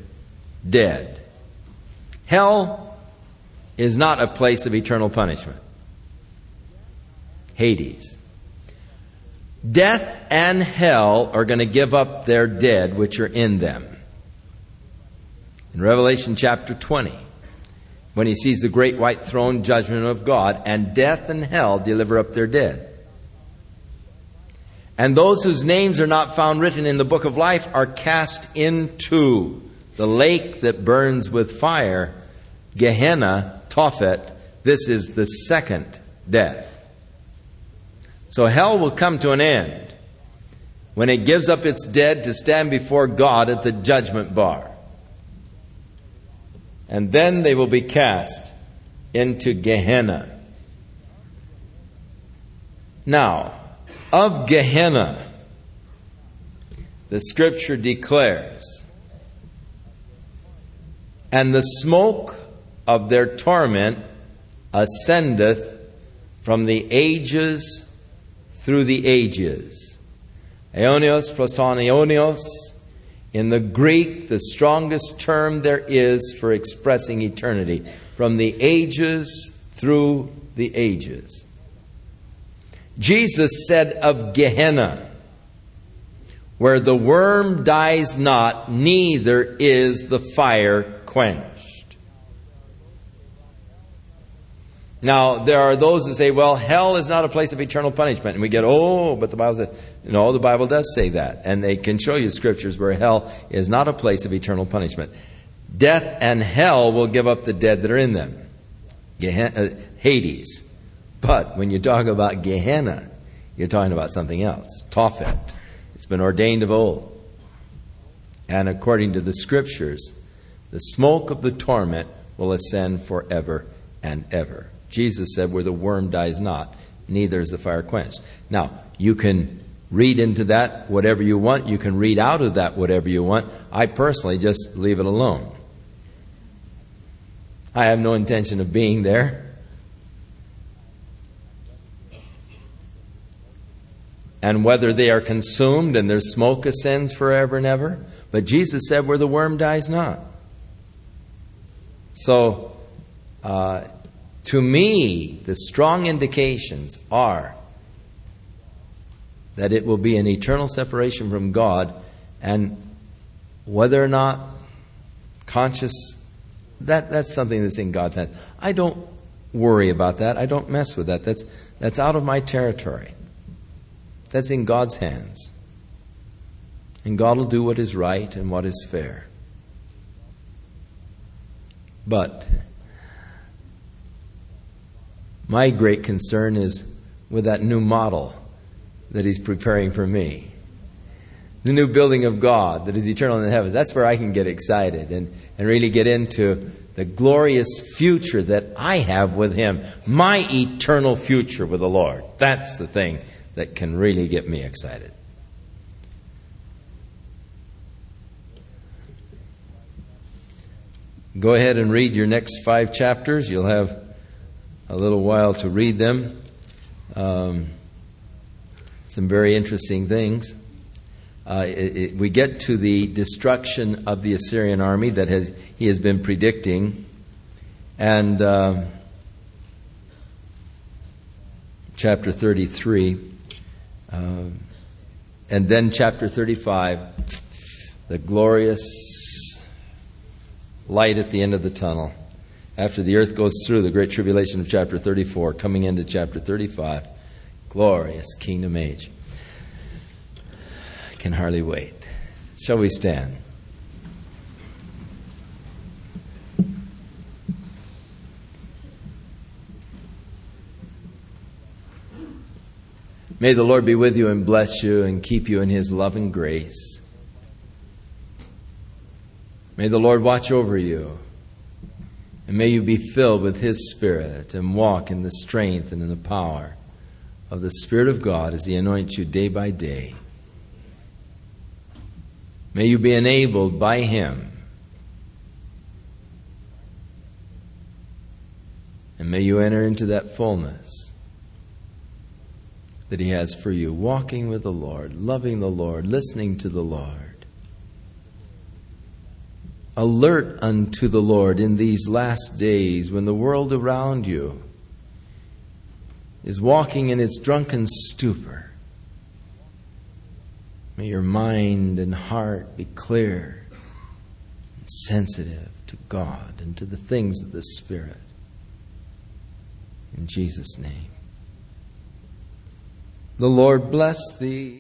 dead. Hell is not a place of eternal punishment. Hades. Death and hell are going to give up their dead which are in them. In Revelation chapter 20, when he sees the great white throne judgment of God, and death and hell deliver up their dead. And those whose names are not found written in the book of life are cast into the lake that burns with fire, Gehenna, Tophet. This is the second death. So hell will come to an end when it gives up its dead to stand before God at the judgment bar. And then they will be cast into Gehenna. Now, of Gehenna, the scripture declares, and the smoke of their torment ascendeth from the ages through the ages. Aeonios proston aeonios. In the Greek, the strongest term there is for expressing eternity. From the ages through the ages. Jesus said of Gehenna, where the worm dies not, neither is the fire quenched. Now, there are those who say, well, hell is not a place of eternal punishment. And we get, oh, but the Bible says, no, the Bible does say that. And they can show you scriptures where hell is not a place of eternal punishment. Death and hell will give up the dead that are in them. Uh, Hades. But when you talk about Gehenna, you're talking about something else. Tophet. It's been ordained of old. And according to the scriptures, the smoke of the torment will ascend forever and ever. Jesus said, Where the worm dies not, neither is the fire quenched. Now, you can read into that whatever you want. You can read out of that whatever you want. I personally just leave it alone. I have no intention of being there. And whether they are consumed and their smoke ascends forever and ever. But Jesus said, where the worm dies not. So, uh, to me, the strong indications are that it will be an eternal separation from God, and whether or not conscious, that, that's something that's in God's hands. I don't worry about that. I don't mess with that. That's, that's out of my territory. That's in God's hands. And God will do what is right and what is fair. But my great concern is with that new model that He's preparing for me. The new building of God that is eternal in the heavens. That's where I can get excited and, and really get into the glorious future that I have with Him. My eternal future with the Lord. That's the thing that can really get me excited. Go ahead and read your next five chapters. You'll have a little while to read them. Um, some very interesting things. Uh, it, it, we get to the destruction of the Assyrian army that has, he has been predicting. And uh, chapter 33. Uh, and then chapter 35, the glorious light at the end of the tunnel after the earth goes through the great tribulation of chapter 34, coming into chapter 35. Glorious kingdom age. I can hardly wait. Shall we stand? May the Lord be with you and bless you and keep you in his love and grace. May the Lord watch over you and may you be filled with His Spirit and walk in the strength and in the power of the Spirit of God as He anoints you day by day. May you be enabled by Him. And may you enter into that fullness that He has for you, walking with the Lord, loving the Lord, listening to the Lord alert unto the Lord in these last days when the world around you is walking in its drunken stupor. May your mind and heart be clear and sensitive to God and to the things of the Spirit. In Jesus' name. The Lord bless thee.